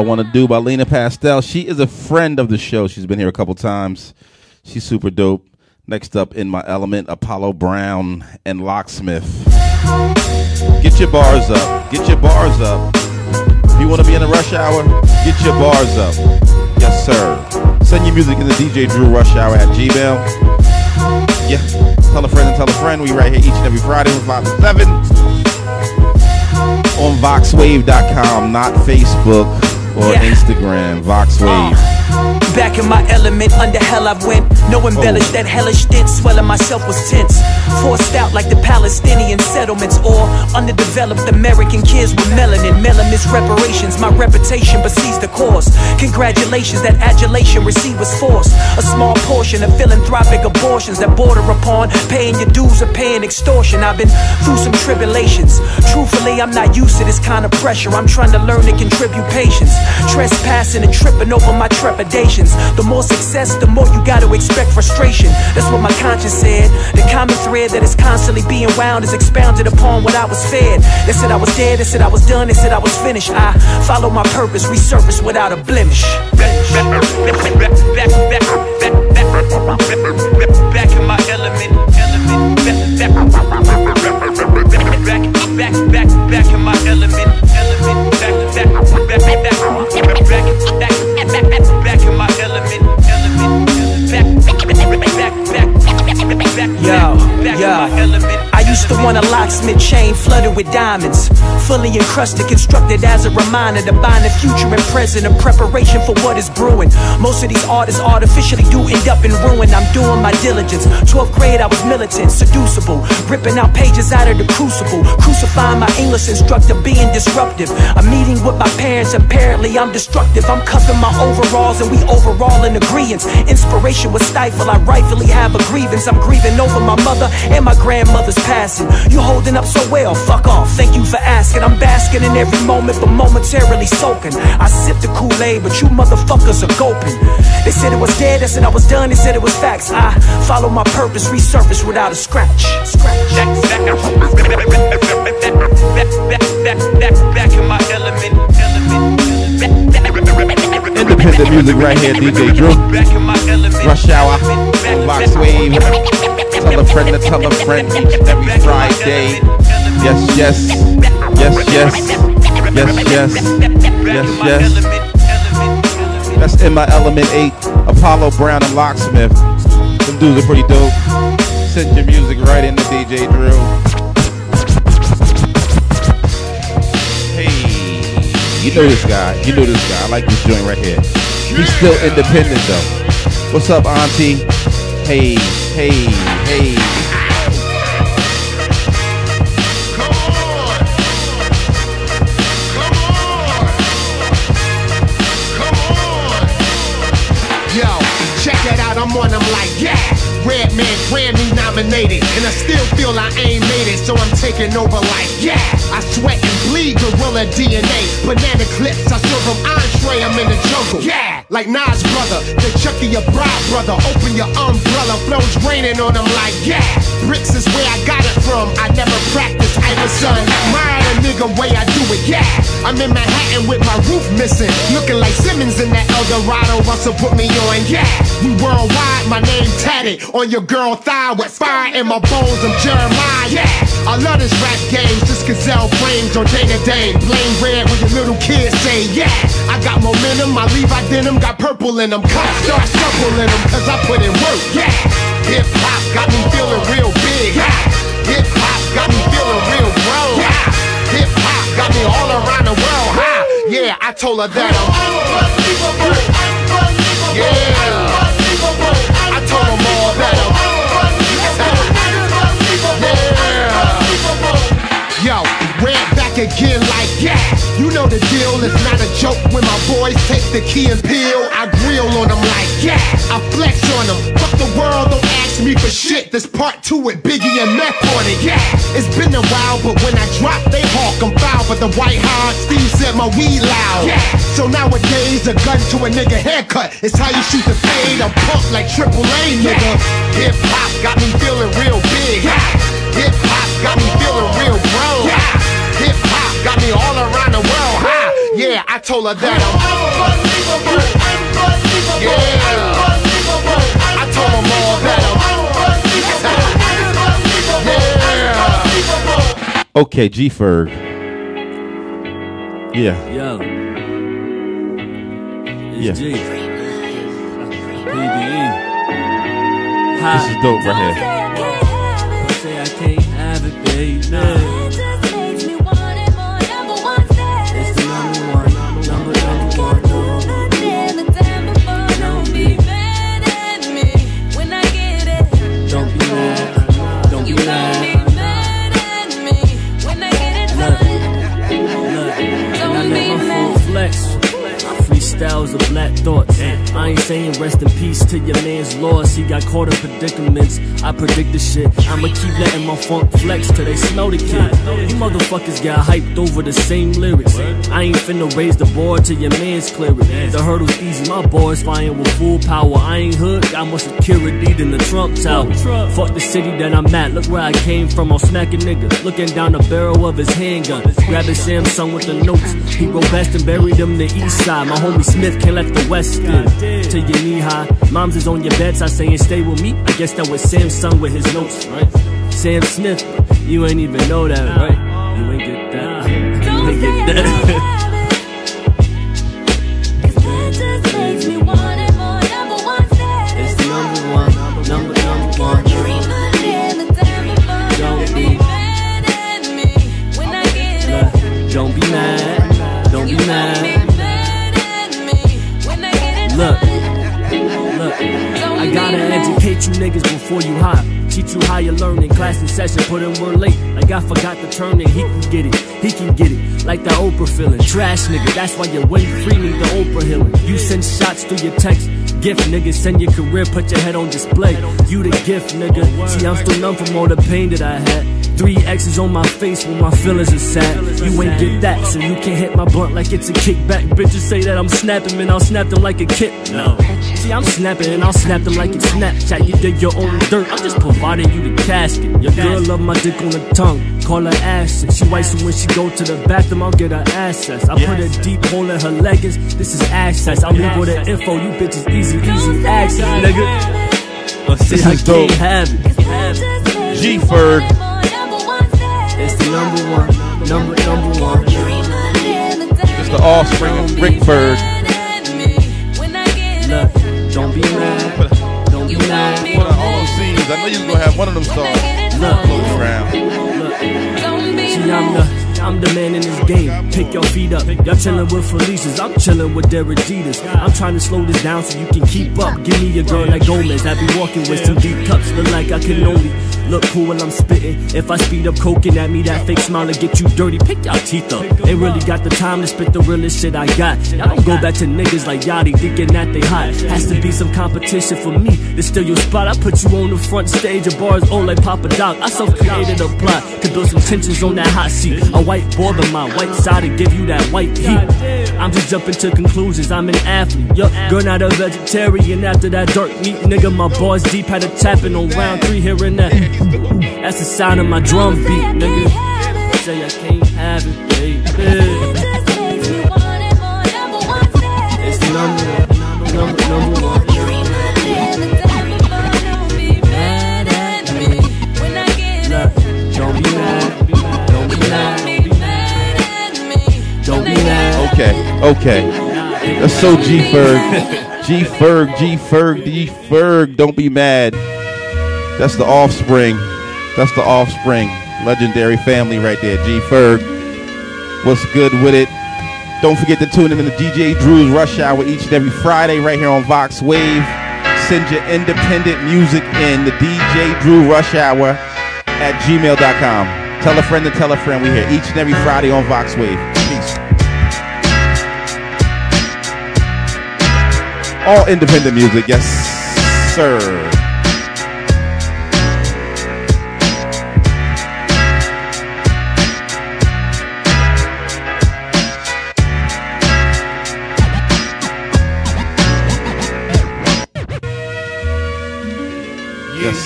S1: Want to do by Lena Pastel. She is a friend of the show. She's been here a couple times. She's super dope. Next up in my element, Apollo Brown and Locksmith. Get your bars up. Get your bars up. If you want to be in a rush hour, get your bars up. Yes, sir. Send your music in the DJ Dru Rush Hour at Gmail. Yeah. Tell a friend and tell a friend. We right here each and every Friday from 5 to 7 on voxwave.com, not Facebook or Instagram. VoxWav. Oh.
S18: Back in my element, under hell I went. No embellish, that hellish stint, swelling myself was tense. Forced out like the Palestinian settlements, or underdeveloped American kids with melanin. Melanis reparations, my reputation besides the cause. Congratulations, that adulation received was forced. A small portion of philanthropic abortions that border upon paying your dues or paying extortion. I've been through some tribulations. Truthfully, I'm not used to this kind of pressure. I'm trying to learn to contribute patience. Trespassing and tripping over my The more success, the more you gotta expect frustration. That's what my conscience said. The common thread that is constantly being wound is expounded upon what I was fed. They said I was dead, they said I was done, they said I was finished. I follow my purpose, resurface without a blemish. Back in my element, element. Back, back, back, back in my element, element. Back, back, back, back, back, back, back, back, back in my Back yo, back yo used to want a locksmith chain flooded with diamonds, fully encrusted, constructed as a reminder to bind the future and present in preparation for what is brewing. Most of these artists artificially do end up in ruin. I'm doing my diligence. 12th grade, I was militant, seducible, ripping out pages out of the crucible, crucifying my English instructor, being disruptive. A meeting with my parents, apparently I'm destructive. I'm cuffing my overalls and we overall in agreement. Inspiration was stifled. I rightfully have a grievance. I'm grieving over my mother and my grandmother's passing. You holding up so well, fuck off. Thank you for asking. I'm basking in every moment, but momentarily soaking. I sip the Kool-Aid, but you motherfuckers are gulping. They said it was dead, I said I was done, they said it was facts. I follow my purpose, resurface without a scratch. Scratch. Back, in my element.
S1: Independent music right here, DJ Dru. Rush Hour, VoxWav. Tell a friend to tell a friend each and every Friday. Yes, yes, yes, yes, yes, yes, yes, yes. That's in my element eight. Apollo Brown and Locksmith. Them dudes are pretty dope. Send your music right into DJ Dru. Hey, you know this guy. You know this guy. I like this joint right here. He's still independent though. What's up, Auntie? Hey, hey, hey.
S19: Yo, check it out, I'm on them like, yeah. Redman Grammy nominated, and I still feel I ain't made it, so I'm taking over like, yeah. I sweat and bleed gorilla DNA. Banana clips, I serve them entree, I'm in the jungle. Yeah, like Nas brother, the Chucky your bride brother. Open your umbrella, flows raining on them like yeah. Bricks is where I got it from. I never practiced Iverson. Admire the nigga way I do it, yeah. I'm in Manhattan with my roof missing. Looking like Simmons in that El Eldorado. Russell put me on, yeah. We worldwide, my name tatted on your girl thigh with fire in my bones. I'm Jeremiah, yeah. I love this rap game, just gazelle frames on day to day. Blame red when your little kids say, yeah. I got momentum, my Levi denim got purple in them. Cops start circling them, cause I put in work, yeah. Hip hop got me feeling real big, yeah. Hip hop got me feeling real grown, yeah. Hip hop got me all around the world, huh? Yeah, I told her that I'm unbelievable, Yeah. I told them all that Yo, red back again like yeah. You know the deal, it's not a joke when my boys take the key and peel. I grill on them like yeah. I flex on them. Fuck the world, don't ask me for shit. This part two with Biggie and Meth on it. Yeah, it's been a while, but when I drop, they hawk. I'm foul, but the white hard Steve said my weed loud. Yeah, so nowadays a gun to a nigga haircut. It's how you shoot the fade. I'm pumped like Triple A, nigga. Hip hop got me feeling real big. Hip hop got me feeling real grown. Hip hop got me all around the world. Ha! Yeah, I told her that I'm unbelievable. Yeah. I told them all that I'm
S1: Okay, G Ferg. Yeah.
S12: Yo. It's
S1: Yeah.
S12: G. PBE.
S1: This is dope right here.
S12: I say I can't have it, baby. My of black thoughts. I ain't saying rest in peace to your man's loss. He got caught in predicaments. I predict the shit. I'ma keep letting my funk flex till they smell the kid. You motherfuckers got hyped over the same lyrics. I ain't finna raise the bar till your man's clear it. The hurdle's easy, my boys flying with full power. I ain't hood, got more security than the Trump Tower. Fuck the city that I'm at, look where I came from. I'll smack a nigga, looking down the barrel of his handgun. Grabbing Samsung with the notes. He rolled best and buried him the east side. My homie Smith can't let the west in. Till your knee high. Moms is on your bedside saying stay with me. I guess that was Samsung with his notes, right? Sam Smith, you ain't even know that, right? You ain't get that. You ain't get that. I gotta educate you niggas before you hop. Teach you how you learn in Class and session, put in word late. Like I forgot to turn it. He can get it, he can get it. Like the Oprah feeling. Trash nigga, that's why you win free. Need the Oprah healing. You send shots through your text. Gift nigga, send your career, put your head on display. You the gift nigga. See, I'm still numb from all the pain that I had. Three X's on my face when my feelings are sad. You ain't get that, so you can't hit my blunt like it's a kickback. Bitches say that I'm snapping, man, I'll snap them like a kid. No. See, I'm snapping and I'll snap them like it's Snapchat. You dig your own dirt, I'm just providing you the casket. Your girl love my dick on the tongue, call her ass. She white, so when she go to the bathroom, I'll get her access. I put a deep hole in her leggings, this is access. I'll leave with the info, you bitches easy, easy access, nigga. Oh, see,
S1: This
S12: I
S1: is dope.
S12: can't have it.
S1: G Ferg.
S12: It's the number one, number, number one.
S1: It's the offspring of Rick Ferg. You're gonna have one of them songs floating around.
S12: See, I'm the, I'm the man in this game. Pick your feet up. Y'all chillin' with Felicia's. I'm chillin' with their Adidas. I'm trying to slow this down so you can keep up. Give me a girl like Gomez. I be walking with some deep cups. Look like I can only look cool when I'm spitting. If I speed up coking at me, that fake smile will get you dirty. Pick y'all teeth up. Ain't really got the time to spit the realest shit I got. Y'all don't go back to niggas like Yachty thinking that they hot. Has to be some competition for me to steal your spot. I put you on the front stage of bars, oh like Papa Doc. I self created a plot to build some tensions on that hot seat. A white but my white side to give you that white heat. I'm just jumping to conclusions. I'm an athlete. Yup, girl, not a vegetarian after that dark meat. Nigga, my bars deep had a tapping on round three here and there. That's the sound of my drum beat, nigga. Say I can't have it, baby. It's number one, number, number one. Don't be mad, don't be mad, don't be mad.
S1: Okay, okay. That's so G Ferg. G Ferg, G Ferg, G Ferg. Don't be mad. That's the offspring. That's the offspring. Legendary family right there. G Ferg. What's good with it? Don't forget to tune in to the DJ Dru's Rush Hour each and every Friday right here on VoxWav. Send your independent music in the DJ Dru Rush Hour at gmail.com. Tell a friend to tell a friend we here each and every Friday on VoxWav. Peace. All independent music, yes, sir.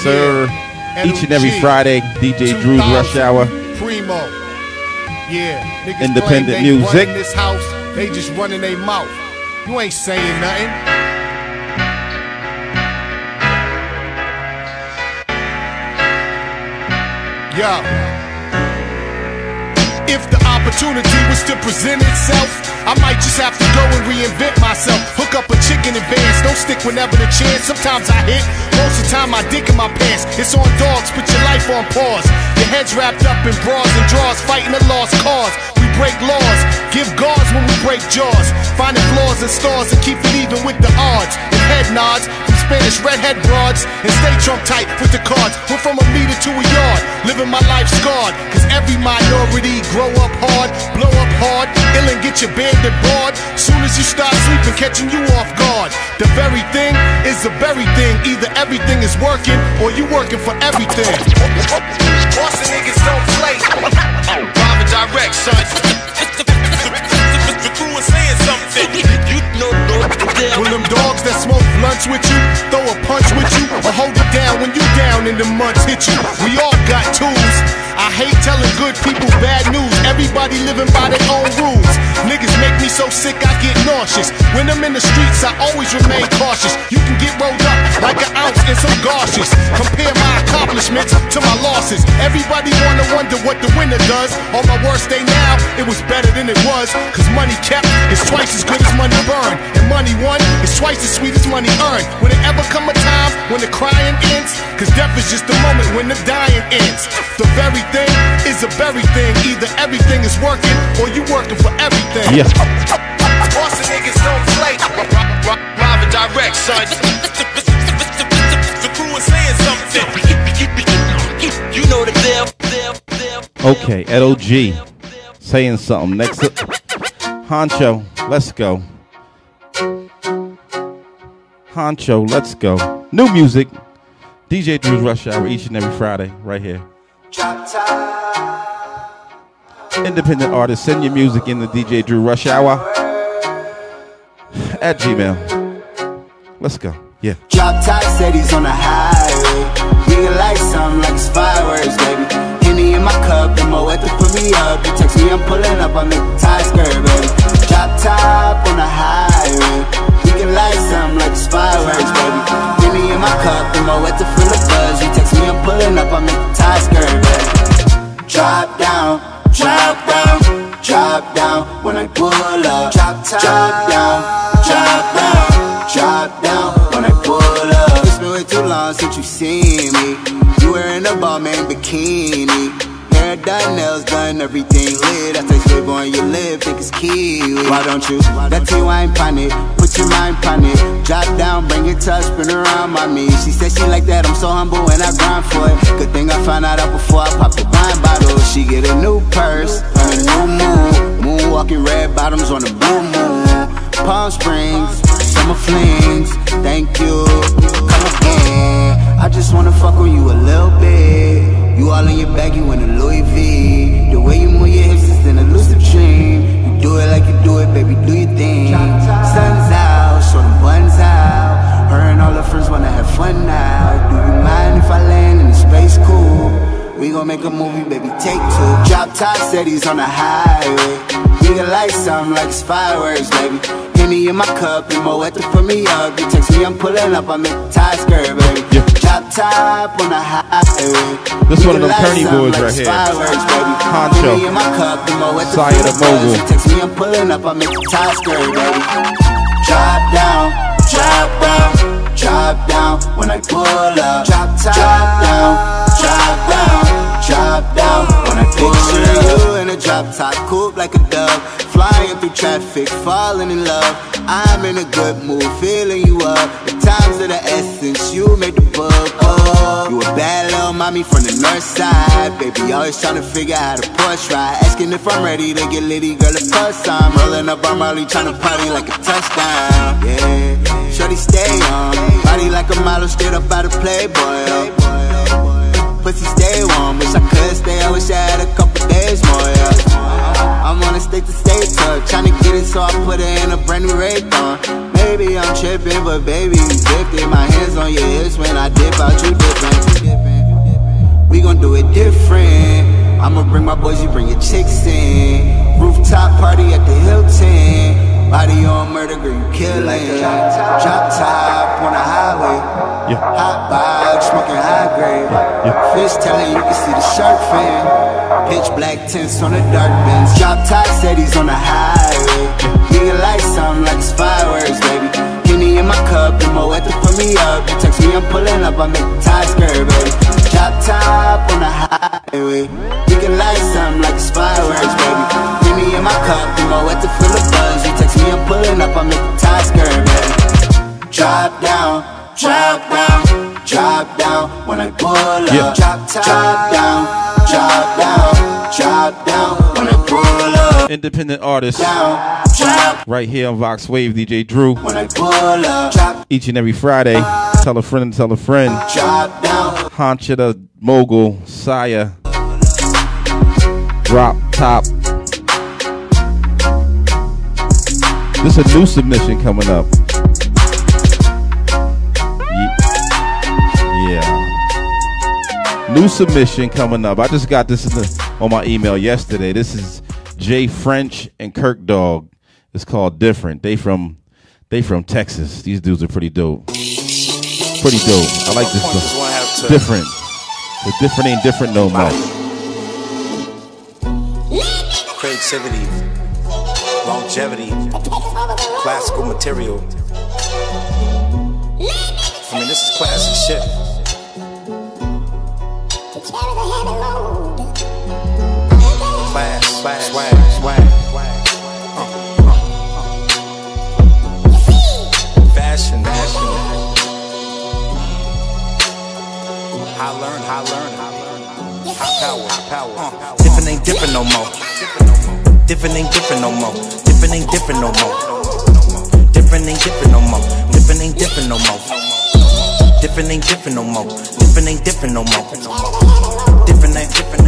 S1: Sir. Each and every Friday, DJ Dru's Rush Hour.
S19: Primo. Yeah. Niggas
S1: Independent music.
S19: this house, they just running their mouth. You ain't saying nothing. Yo. If the opportunity was to present itself, I might just have to go and reinvent myself. Hook up a chick in advance, don't stick whenever the chance. Sometimes I hit, most of the time I dick in my pants. It's on dogs, put your life on pause. Your head's wrapped up in bras and drawers, fighting a lost cause. We break laws, give guards when we break jaws. Finding flaws in stars and keep it even with the odds. And head nods Spanish redhead broads and stay Trump tight with the cards. Went from a meter to a yard, living my life scarred. Cause every minority grow up hard, blow up hard, ill and get your bandit bored. Soon as you start sleeping, catching you off guard. The very thing is the very thing. Either everything is working or you working for everything.
S2: Boston niggas don't play. Private direct, son. The crew something. You know,
S19: When them dogs that smoke blunts with you, throw a punch with you, or hold it down when you down and the months hit you. We all got tools. I hate telling good people bad news. Everybody living by their own rules. Niggas make me so sick I get nauseous. When I'm in the streets, I always remain cautious. You can get rolled up like an ounce in some gauzes. Compare my accomplishments to my losses. Everybody wanna wonder what the winner does. On my worst day now, it was better than it was. Cause money kept is twice as good as money burned. And money won is twice as sweet as money earned. Will it ever come a time when the crying ends? Cause death is just the moment when the dying ends. The very thing is a very thing. Either everything is working or you working for everything.
S1: Yeah.
S2: Boston niggas don't play. Private direct, son. The crew is saying something. You know the deal.
S1: Okay, Ed O.G saying something. Next up, Honcho, let's go. Honcho, let's go. New music. DJ Dru's Rush Hour each and every Friday, right here. Independent artists, send your music in the DJ Dru Rush Hour at Gmail. Let's go. Yeah.
S6: Drop top said he's on the highway. Nigga like something like fireworks, baby. Henny in my cup, and Moet to put me up. You text me, I'm pulling up, make the tie skirt, baby. Drop top on the highway. Nigga like something like it's fireworks, baby. Henny in my cup, and Moet to fill the buzz. You text me, I'm pulling up, make the tie skirt, baby. Drop down, drop down, drop down when I pull up. Drop top, drop down, drop down, drop down when I pull up. It's been way too long since you seen me. Wearing a Balmain bikini. Hair done, nails done, everything lit. I taste flavor on your lip, think it's kiwi. Why don't you? That T wine pan it. Put put your mind on it. Drop down, bring it touch, spin around my me. She said she like that, I'm so humble and I grind for it. Good thing I found out before I pop the wine bottle. She get a new purse, on a new moon. Moonwalking red bottoms on a blue moon. Palm Springs, summer flings. Thank you, come again. I just wanna fuck on you a little bit. You all in your bag, you in a Louis V. The way you move your hips is an elusive dream. You do it like you do it, baby, do your thing. Sun's out, show them buns out. Her and all her friends wanna have fun now. Do you mind if I land in the space cool? We gon' make a movie, baby, take two. Drop top cities on the highway. We can light something like it's fireworks, baby. Henny in my cup, and Moet to put me up. You text me, I'm pulling up, I make the tie skirt, baby. Drop top on the highway.
S1: This one of them Kearney boys
S6: like
S1: right here.
S6: Fireworks, baby.
S1: Honcho.
S6: Henny in my cup, and Moet to
S1: Saya
S6: put
S1: the
S6: up.
S1: mogul.
S6: You text me, I'm pulling up, I make the tie skirt, baby. Drop down, drop down, drop down when I pull up. Drop top, drop down, drop down, drop down when I picture you in a drop top coupe like a dove, flying through traffic, falling in love. I'm in a good mood, feeling you up. The times of the essence, you make the book. Oh, you a bad little mommy from the north side, baby. Always trying to figure out to push right. Asking if I'm ready to get litty, girl. Of course I'm rolling up, I'm trying to party like a touchdown. Yeah, shorty stay on, body like a model straight up out of Playboy. oh. Pussy stay warm, wish I could stay. I wish I had a couple days more. Yeah. I'm on a state to state tour, trying to get it, so I put it in a brand new Raycon. Maybe I'm tripping, but baby, you gifted. My hands on your hips when I dip out, you dipping. We gon' do it different. I'ma bring my boys, you bring your chicks in. Rooftop party at the Hilton. Body on murder, girl, you killing. Drop top on the highway.
S1: Yeah.
S6: Hot box, smoking high grade. Fish telling you can see the shark fin. Pitch black tints on the dark bins. Drop top said he's on the highway. We can light something like it's fireworks, baby. Henny in my cup, and Moet to put me up. You text me, I'm pulling up, I make the tie skirt, baby. Drop top on the highway. We can light something like it's fireworks, baby. In my cup, to the buzz. You text me, I'm pulling up, I make the tie skirt, baby. Drop down, drop down, drop down when I pull up.
S1: Yeah.
S6: Drop drop down, drop down, drop down when I pull up.
S1: Independent artist.
S6: Down, drop
S1: Right here on VoxWav, DJ Dru.
S6: when I pull up. Drop,
S1: Each and every Friday. Tell a friend, tell a friend.
S6: drop down.
S1: Honcho the mogul, Saya. Drop top. This is a new submission coming up. Yeah. New submission coming up. I just got this on my email yesterday. This is Jay French and Kirk Dog. It's called Different. They from they from Texas. These dudes are pretty dope. Pretty dope. I like this stuff. Different. The different ain't different no more.
S20: creativity, longevity, classical material. I mean, this is classic shit. Class, class, swag, swag. Fashion, fashion. High learn, high learn, high learn. High power, high power. Uh, different ain't different no more. Different ain't different no more. Different ain't different no more. Different ain't different no more. Different ain't different no more. Different ain't different no more. Different ain't different no more. Different ain't different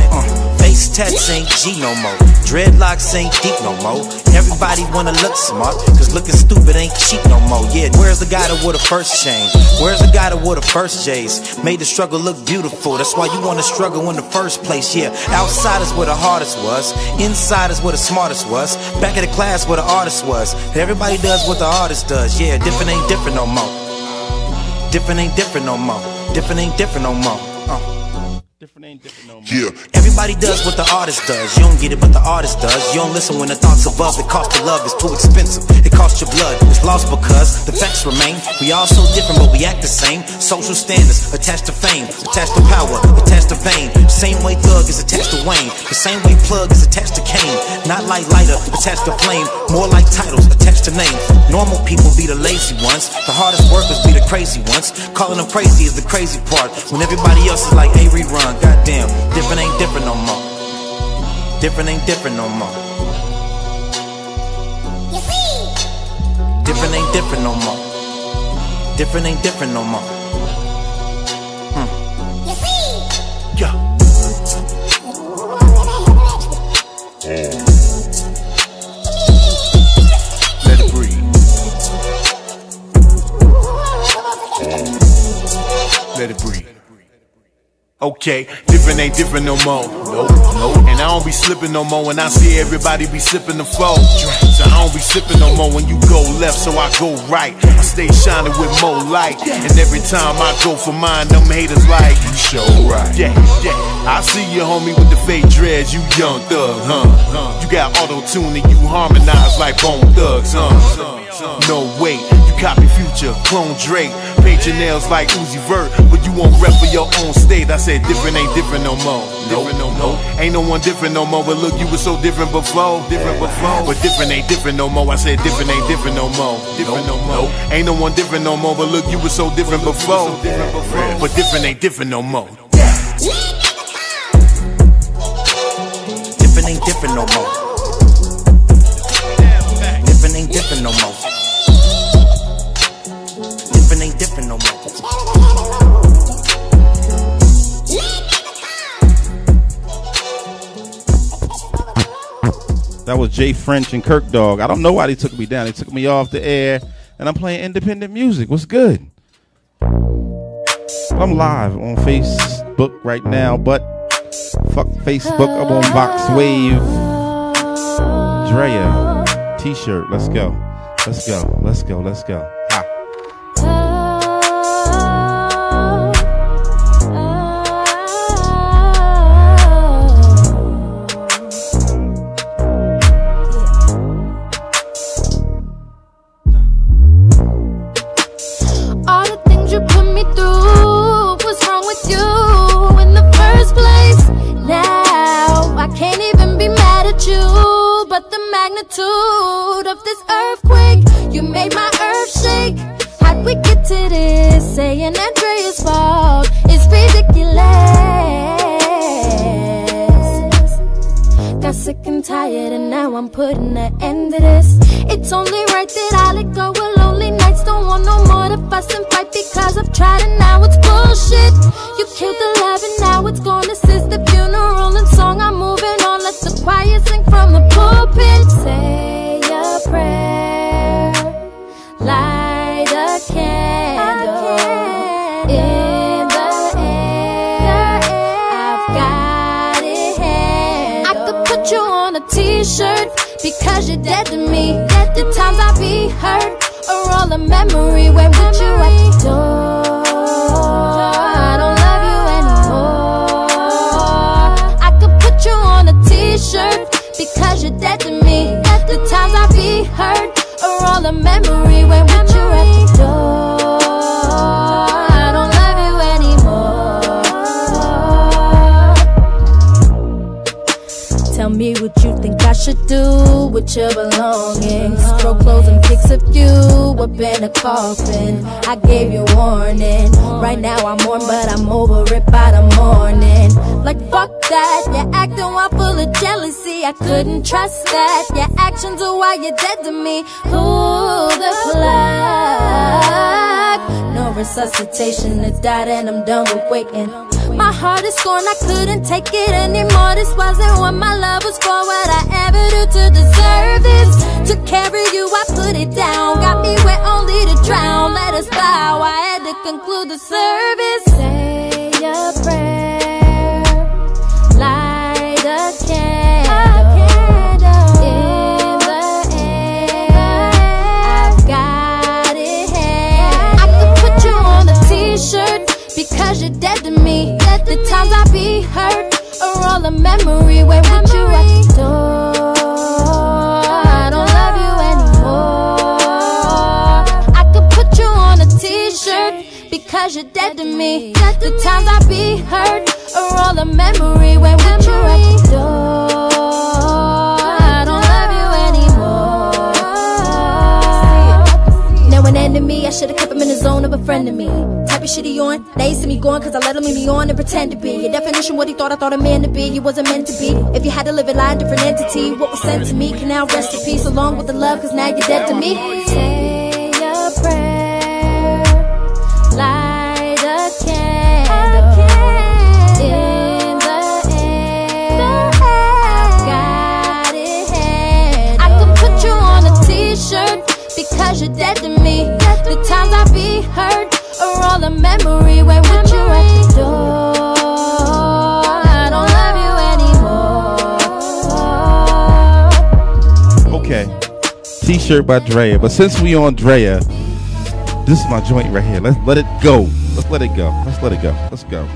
S20: Face tats ain't G no more. Dreadlocks ain't deep no more. Everybody wanna look smart, cause looking stupid ain't cheap no more. Yeah, where's the guy that wore the first chain? Where's the guy that wore the first J's? Made the struggle look beautiful. That's why you wanna struggle in the first place. Yeah, outside is where the hardest was. Inside is where the smartest was. Back of the class where the artist was. Everybody does what the artist does. Yeah, different ain't different no more. Different ain't different no more. Different ain't different no more. Uh.
S1: Different ain't different no more.
S9: Yeah.
S20: Everybody does what the artist does. You don't get it, but the artist does. You don't listen when the thoughts above. It costs to love. It's too expensive. It costs your blood. It's lost because the facts remain. We all so different, but we act the same. Social standards attached to fame, attached to power, attached to fame. Same way Thug is attached to Wayne. The same way Plug is attached to Kane. Not like lighter, attached to flame. More like titles attached to names. Normal people be the lazy ones. The hardest workers be the crazy ones. Calling them crazy is the crazy part. When everybody else is like, hey, Goddamn, different ain't different no more. Different ain't different no more. Different ain't different no more. Different ain't different no more. Hmm. Yeah. Let it breathe. Let it breathe.
S21: Okay, different ain't different no more. Nope, nope. And I don't be slipping no more when I see everybody be sipping the flow. So I don't be sipping no more when you go left, so I go right. I stay shining with more light. And every time I go for mine, them haters like, you show right. Yeah, yeah. I see you, homie, with the fake dreads, you young thug, huh? You got auto tune and you harmonize like Bone Thugs, huh? No wait, you copy future, clone Drake, paint your nails like Uzi Vert, but you won't rep for your own state. I said different ain't different no more. Different no more. Ain't no one different no more. But look, you was so different before, different before. But different ain't different no more. I said different ain't different no more. Different no more. Ain't no one different no more. But look, you was so different before, but different ain't different no more.
S20: Different ain't different no more. Different ain't different no more. Different no more.
S1: That was Jay French and Kirk Dog. I don't know why they took me down. They took me off the air, and I'm playing independent music. What's good? I'm live on Facebook right now, but fuck Facebook. I'm on VoxWav. Drea, T-shirt. Let's go. Let's go. Let's go. Let's go.
S22: Of this earthquake, you made my earth shake. How'd we get to this? Saying Andrea's fault is ridiculous. Got sick and tired, and now I'm putting an end to this. It's only right that I let go of lonely nights. Don't want no more to fuss and fight because I've tried, and now it's bullshit. You killed the love, and now it's. This is the funeral and song. I'm moving memory. When with you at the door, I don't love you anymore. I could put you on a t-shirt because you're dead to me. At The times I be hurt are all a memory. When with you at the door, I don't love you anymore. Tell me what you think I should do with your belongings. You up in a coffin. I gave you warning. Right now I'm warm, but I'm over it by the morning. Like fuck that, you're acting while full of jealousy. I couldn't trust that. Your actions are why you're dead to me. Pull the plug. No resuscitation, it's died and I'm done with waiting. My heart is torn, I couldn't take it anymore. This wasn't what my love was for. What I ever do to deserve this? To carry you, I put it down. Got me wet only to drown. Let us bow. I had to conclude the service. Say a prayer, a memory when memory. love you I just don't Because you're dead to me. The times I be hurt Are all a memory Where memory. you at the door to me. I should've kept him in the zone of a friend to me. Type of shit he on, they ain't see me going cause I let him lead me on and pretend to be. Your definition, what he thought I thought a man to be, he wasn't meant to be. If you had to live a lie, different entity, what was sent to me can now rest in peace along with the love cause now you're dead to me. Say a prayer, light a candle. Because you're dead to me be heard Or all a memory Where would you at the door?
S1: Okay, T-shirt by Drea. But since we on Drea, this is my joint right here. Let's let it go. Let's let it go. Let's let it go. Let's go.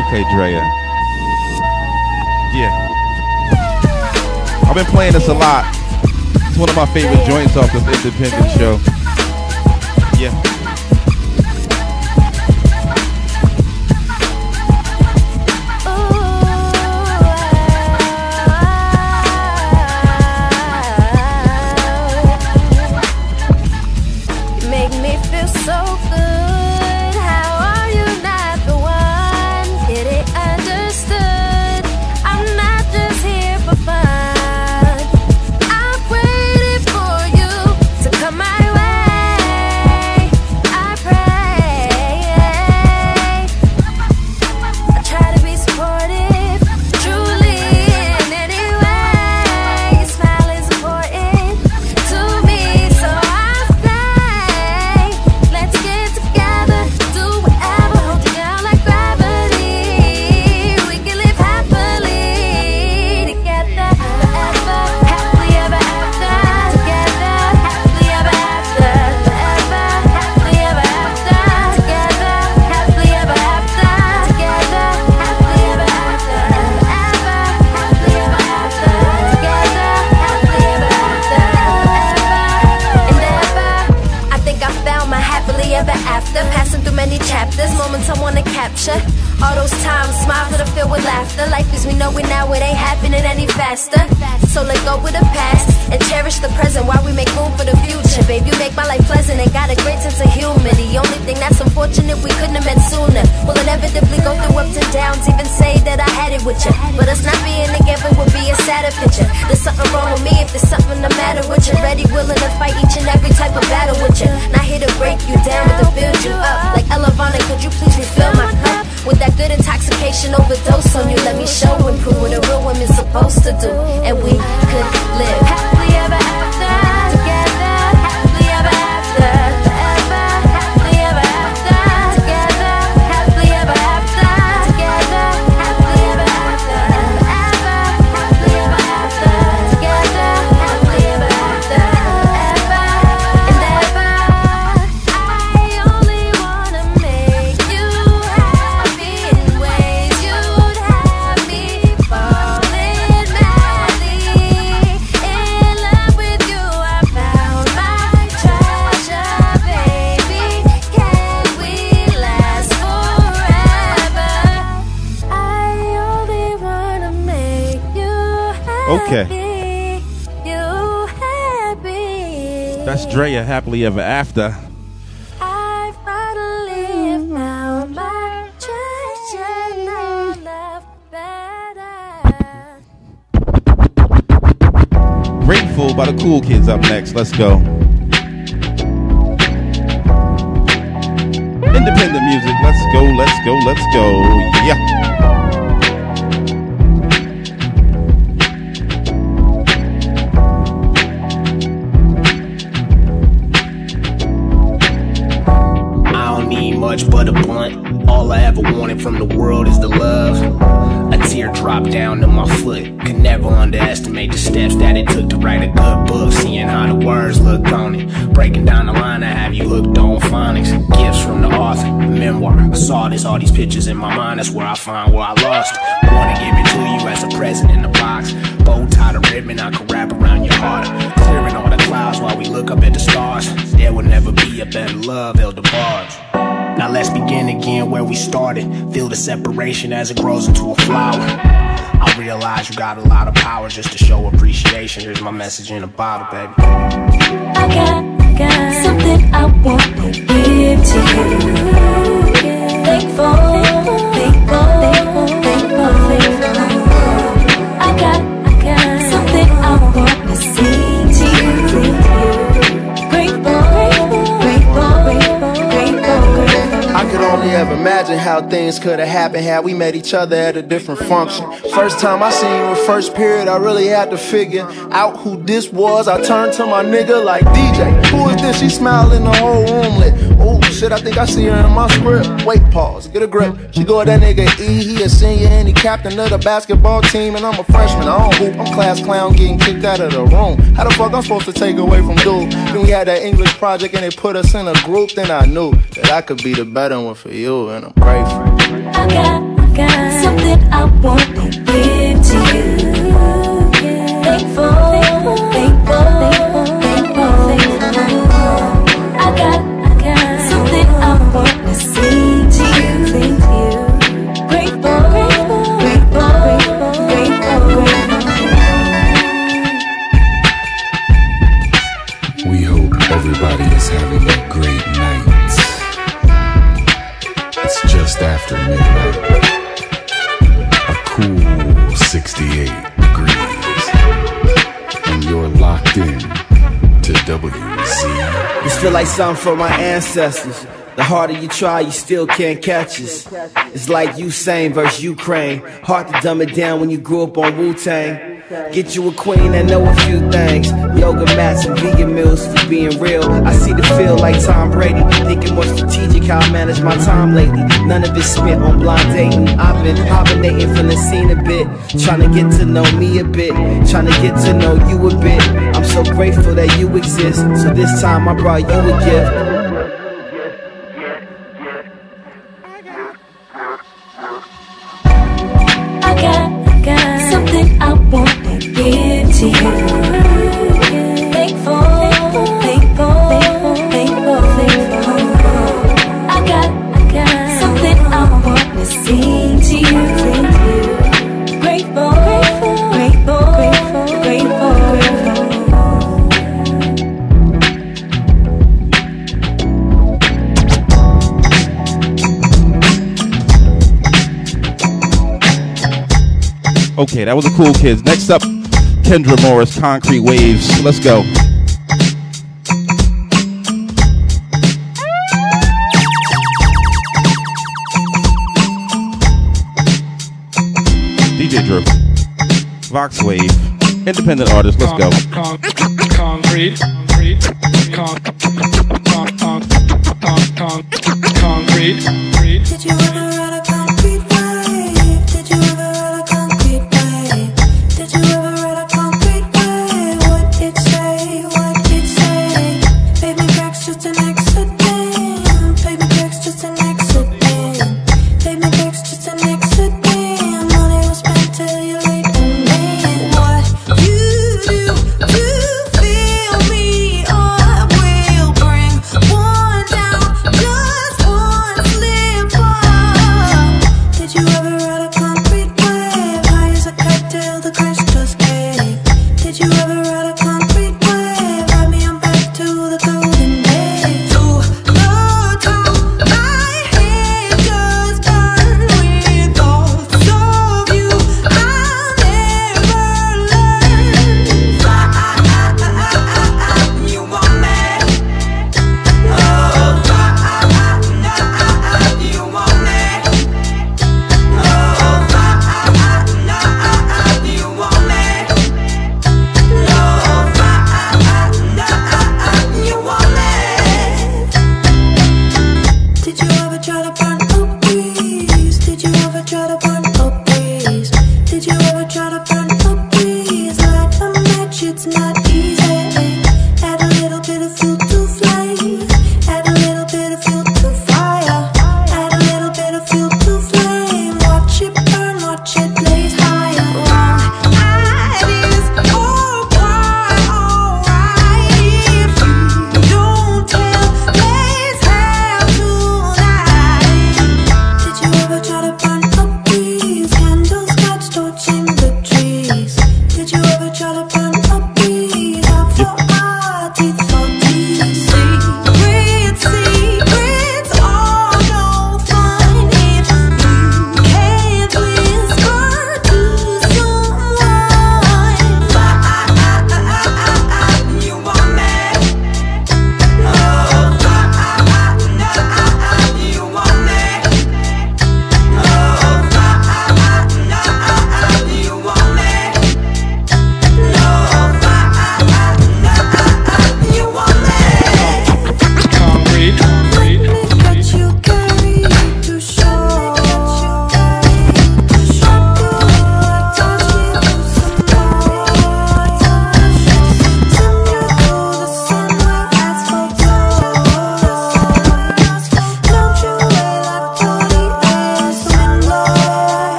S1: Okay, Drea. Yeah. I've been playing this a lot. It's one of my favorite joints off this independent
S22: show. dia. happily ever after.
S1: Grateful by the cool kids up next. Let's go. Independent music. Let's go, let's go, let's go. Yeah.
S23: It's all these pictures in my mind, that's where I find where I lost. I wanna give it to you as a present in a box. Bow tie the ribbon I can wrap around your heart. Clearing all the clouds while we look up at the stars. There will never be a better love, elder DeBarge.
S24: Now let's begin again where we started. Feel the separation as it grows into a flower. I realize you got a lot of power just to show appreciation. Here's my message in a bottle, baby.
S25: I got, got something I want to give to you
S11: ever imagine how things could have happened had we met each other at a different function. First time I seen you in first period, I really had to figure out who this was. I turned to my nigga like DJ. Who is this? She smiling the whole room lit. Shit, I think I see her in my script. Wait, pause, get a grip. She go with that nigga E, he a senior and he captain of the basketball team, and I'm a freshman. I don't hoop, I'm class clown getting kicked out of the room. How the fuck I'm supposed to take away from dude? Then we had that English project and they put us in a group, then I knew that I could be the better one for you, and I'm grateful.
S25: I got, I got something I want to give to you. Thankful,
S26: 68 degrees. And you're locked in to WZ.
S27: This feel like something for my ancestors. The harder you try, you still can't catch us. It's like Usain versus Ukraine. Hard to dumb it down when you grew up on Wu Tang. Get you a queen that know a few things. Yoga mats and vegan meals for being real. I see the feel like Tom Brady. Thinking more strategic how I manage my time lately. None of it spent on blind dating. I've been hibernating from the scene a bit. Trying to get to know me a bit. Trying to get to know you a bit. I'm so grateful that you exist. So this time I brought you a gift.
S1: Okay, that was a cool kids. Next up, Kendra Morris, Concrete Waves. Let's go. DJ Dru, Vox Wave, independent artist. Let's go.
S28: Con- concrete, concrete,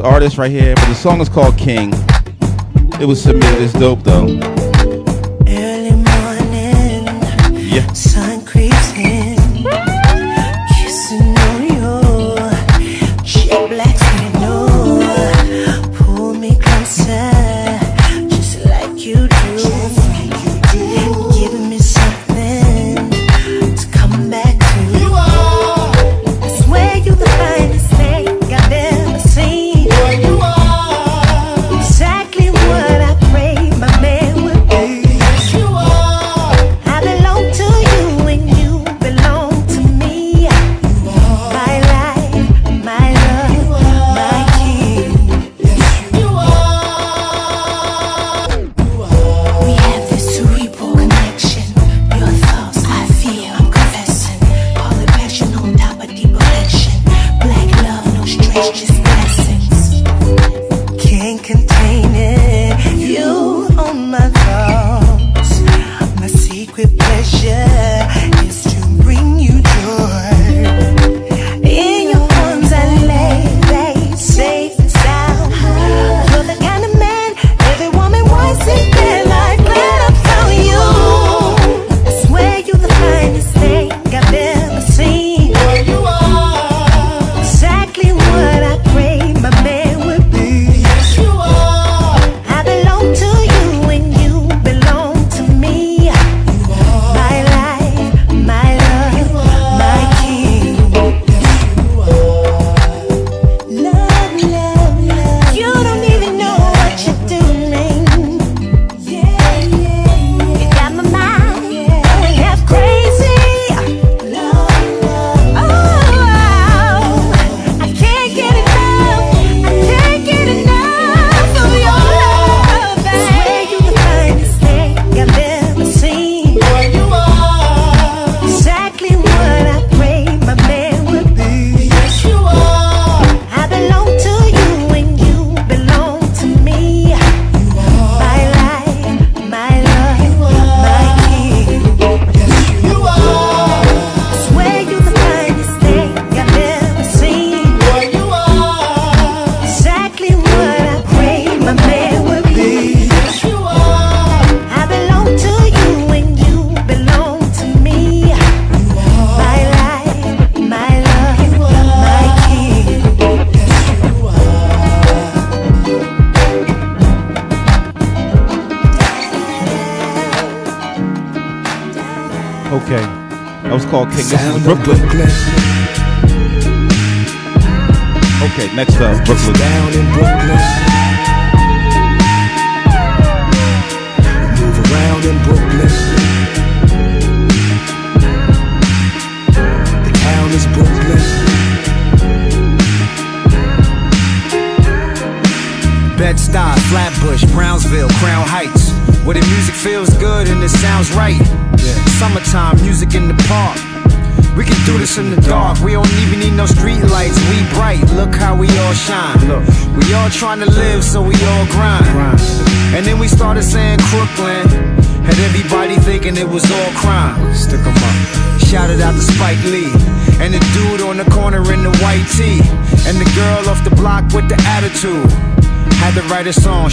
S25: artist right here, but the song is called King. It was submitted. It's dope though.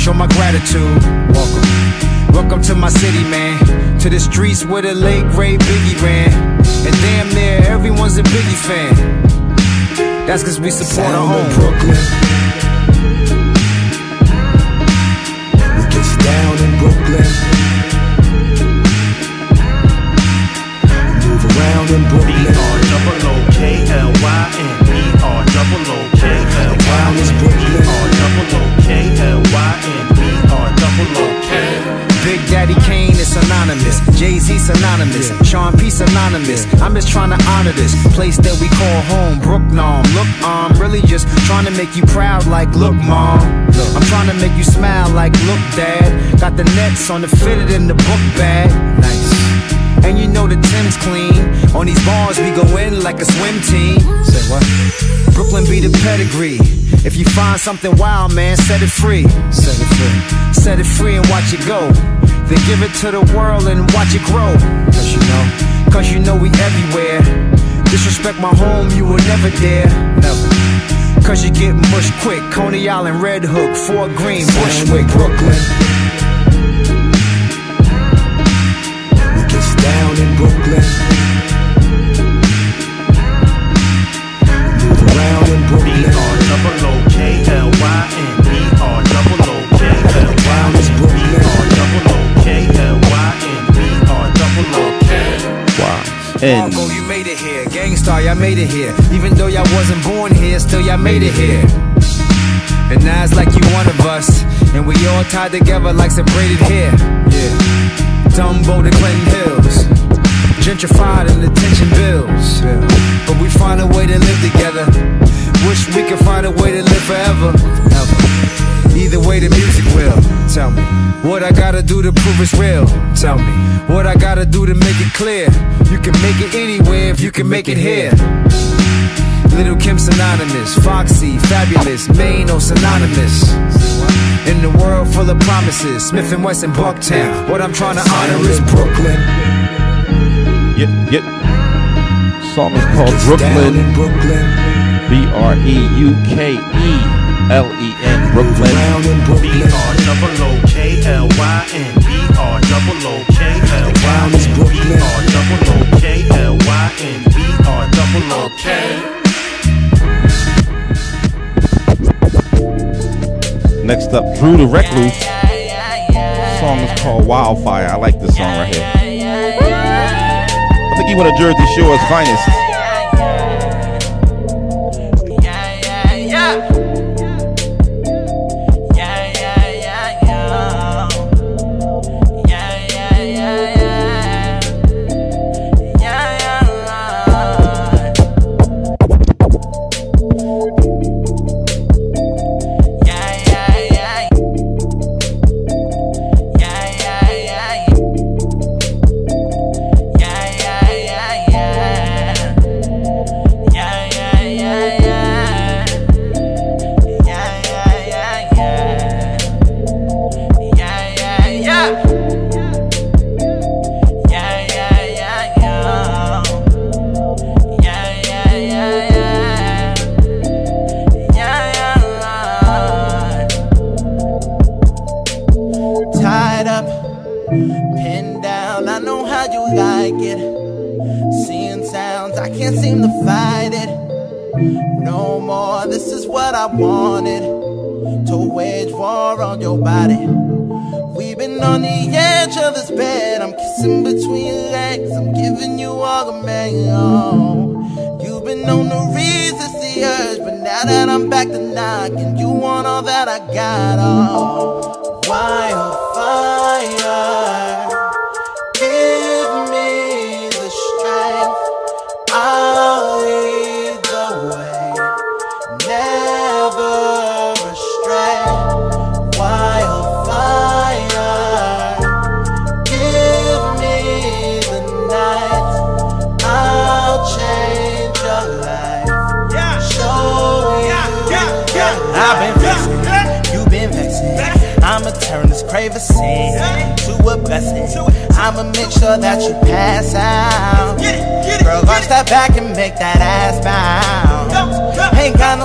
S29: show my gratitude. Welcome. Welcome to my city, man. To the streets where the late great Biggie ran. And damn near everyone's a Biggie fan. That's cause we support our home,
S21: Brooklyn.
S29: see synonymous. Sean P synonymous. I'm just trying to honor this place that we call home. Brooklyn. Look, I'm really just trying to make you proud, like, look, mom. I'm trying to make you smile, like, look, dad. Got the nets on the fitted in the book bag. Nice. And you know the Tim's clean. On these bars, we go in like a swim team. Say what? Brooklyn be the pedigree. If you find something wild, man, set it free. Set it free. Set it free and watch it go then give it to the world and watch it grow. Cause you know, cause you know we everywhere. Disrespect my home, you will never dare. Never. Cause you get mushed quick. Coney Island, Red Hook, Fort Greene, Bushwick, Brooklyn.
S2: We gets down in Brooklyn.
S29: Margo, you made it here. Gang Starr, y'all made it here. Even though y'all wasn't born here, still y'all made it here. And now it's like you one of us. And we all tied together like some braided hair. Yeah. Dumbo to Clinton Hills. Gentrified and attention bills. But we find a way to live together. Wish we could find a way to live forever. Ever. Either way, the music will. Tell me what I gotta do to prove it's real. Tell me what I gotta do to make it clear. You can make it anywhere if you can make it here. Little Kim synonymous, Foxy, fabulous, Maine or synonymous. In the world full of promises, Smith and West Wesson, Bucktown. What I'm trying to honor is Brooklyn.
S30: Yep, yep. Song is called Brooklyn. B R E U K E L E N. Brooklyn.
S21: B R double O K L Y N E R double O K L Y N B R double O K L Y N B R double O K.
S30: Next up, Drew the Recluse. Song is called Wildfire. I like this song right here. I think he one of Jersey Shore's finest.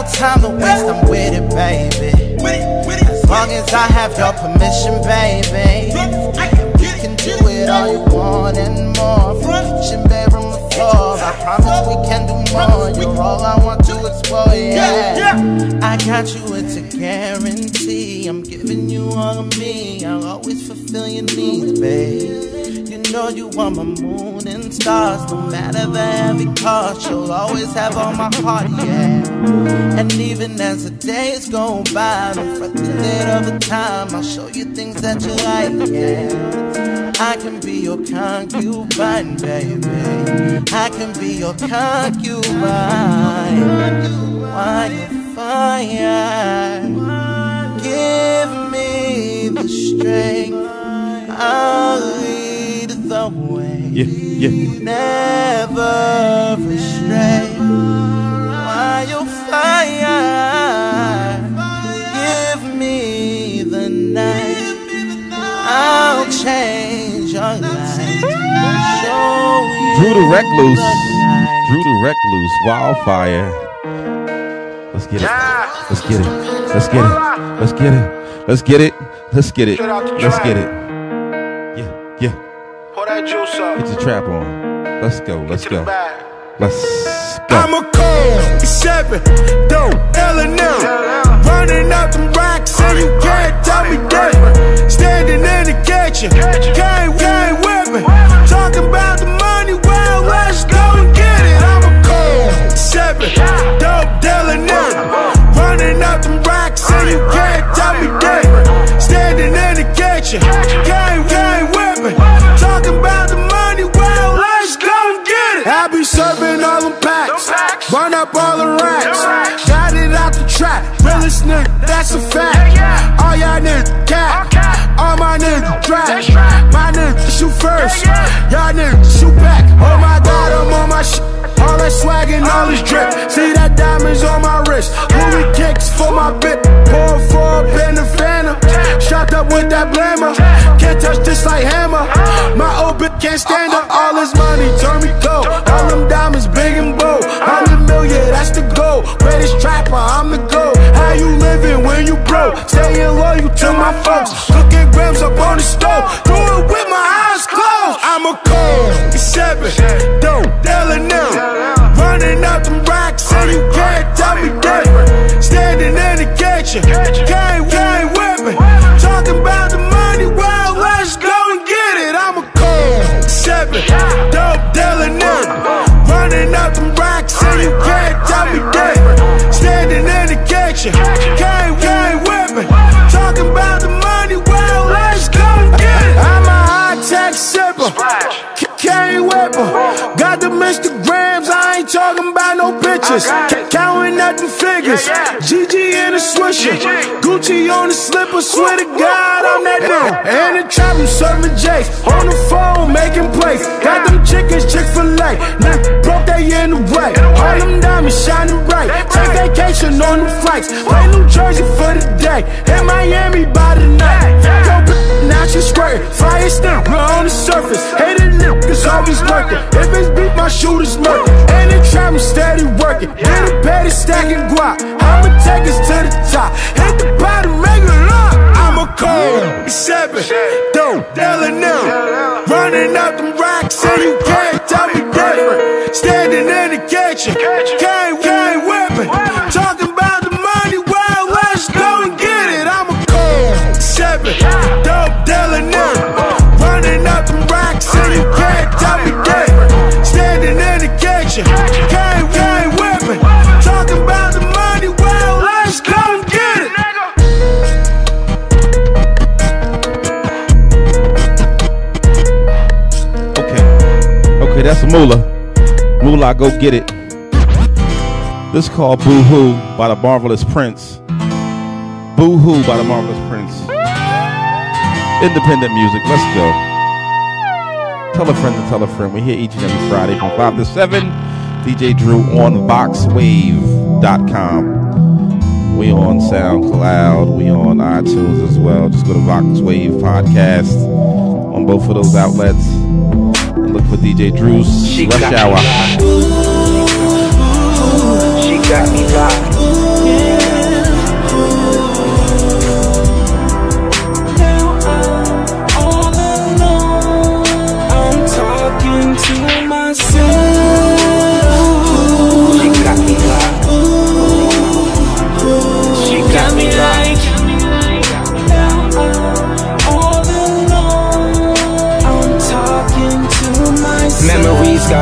S31: No time to waste, I'm with it, baby. As long as I have your permission, baby. We can do it all you want and more. From kitchen, bedroom, the floor. I promise we can do more. You're all I want to explore, yeah. I got you, it's a guarantee. I'm giving you all of me. I'll always fulfill your needs, babe. You know you are my moon and stars. No matter the heavy cost, you'll always have all my heart, yeah. And even as the days go by, don't fret the late of the time. I'll show you things that you like, yeah. I can be your concubine, baby. I can be your concubine. Why you fire? Give me the strength. I'll lead the way.
S30: Yeah, yeah.
S31: Never astray. Why you fire? Give me the night. I'll
S30: change your life. Show
S1: Drew the Recluse. Drew the Recluse. Wildfire. Let's get it. Let's get it. Let's get it. Let's get it. Let's get it. Let's get it. Let's get it. Yeah, yeah.
S2: Pour that juice up.
S1: Get your trap on. Let's go. Let's go. Let's go.
S2: A cold seven, dope, L&M. Running up them racks and you can't tell me different. Standing in the kitchen, gang, gang whipping. Talking about the money, well, let's go and get it. I'm a cold seven, dope, L&M. Running up them racks and you can't tell me different. Standing in the kitchen, gang, realest nigga, that's a fact. All y'all niggas cap, all my niggas trash. My niggas shoot first, y'all niggas shoot back. Oh my god, I'm on my shit. All that swag and all this drip. See that diamonds on my wrist. Louis kicks for my bit. Pour for up in the phantom. Shot up with that blammer. Can't touch this like hammer. My old bitch can't stand up. All this money turn me cold. All them diamonds big and bold. I'm the million, that's the goal. Greatest trapper, I'm the goal. How you living when you broke? Staying loyal to my folks. Cooking grams up on the stove. Do it with my eyes closed. I'm a cold seven, dope, L&M. Running up them racks and you can't tell me different. Standing in the kitchen, gang, gang whipping. Talking about the money, well, let's go and get it. I'm a cold seven, dope, L&M. Running up them racks and you can't the kitchen, gang, gang whipping. Talking about the money, well, let's go get it. I'm a high tech sipper. Can't whipper. Got them Instagrams, I ain't talking no pictures. C- Counting up the figures. GG in a swisher. Gucci on the slipper, swear to God, I'm that nigga. And the trap, I'm serving J's. On the phone, making plays. Got them chickens, Chick fil A. Now, broke they in the way. All them diamonds shining bright. Take vacation on the flights. Play New Jersey for the day. In Miami by the night. Go, now she square. Fire still, we're on the surface. Hated niggas always working. If it's beat, my shooters murder. And the trap, I'm steady working. Get a petty stacking guap.
S1: That's Moolah. Moolah, go get it. This is called Boo Hoo by the Marvelous Prince. Boo Hoo by the Marvelous Prince. Independent music. Let's go. Tell a friend to tell a friend. We're here each and every Friday from 5 to 7. DJ Dru on VoxWav.com. We on SoundCloud. We on iTunes as well. Just go to VoxWav Podcast on both of those outlets. And look for DJ Dru's Rush Hour.
S32: She got me locked.
S30: All alone, I'm talking to myself.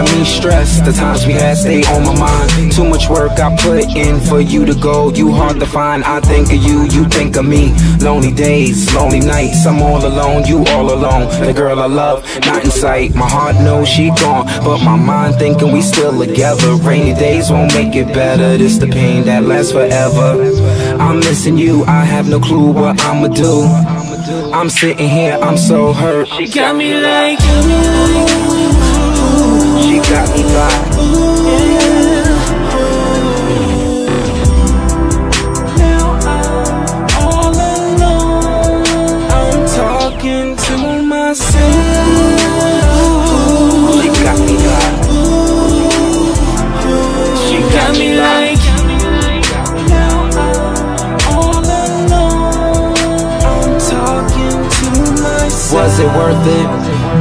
S32: Got me
S33: stressed. The times we had stay on my mind. Too much work I put in for you to go. You hard to find. I think of you, you think of me. Lonely days, lonely nights. I'm all alone, you all alone. The girl I love, not in sight. My heart knows she gone, but my mind thinking we still together. Rainy days won't make it better. This the pain that lasts forever. I'm missing you. I have no clue what I'ma do. I'm sitting here, I'm so hurt.
S30: She got me like
S32: she got me by.
S30: Now I'm all alone. I'm talking to myself. She got me by. She got me like.
S33: Was it worth it?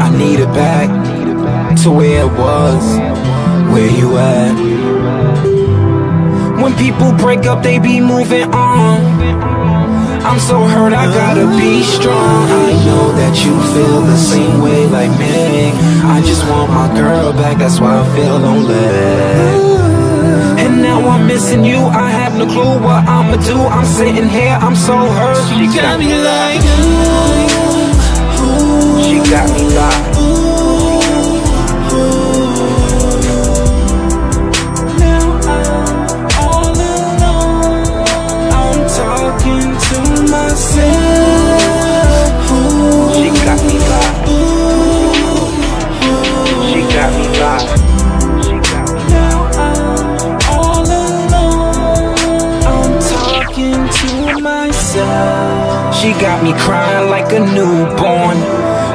S33: I need it back to where it was. Where you at? When people break up, they be moving on. I'm so hurt, I gotta be strong. I know that you feel the same way like me. I just want my girl back, that's why I feel lonely. And now I'm missing you, I have no clue what I'ma do. I'm sitting here, I'm so hurt. She got me like, ooh,
S32: She got me me
S33: crying like a newborn.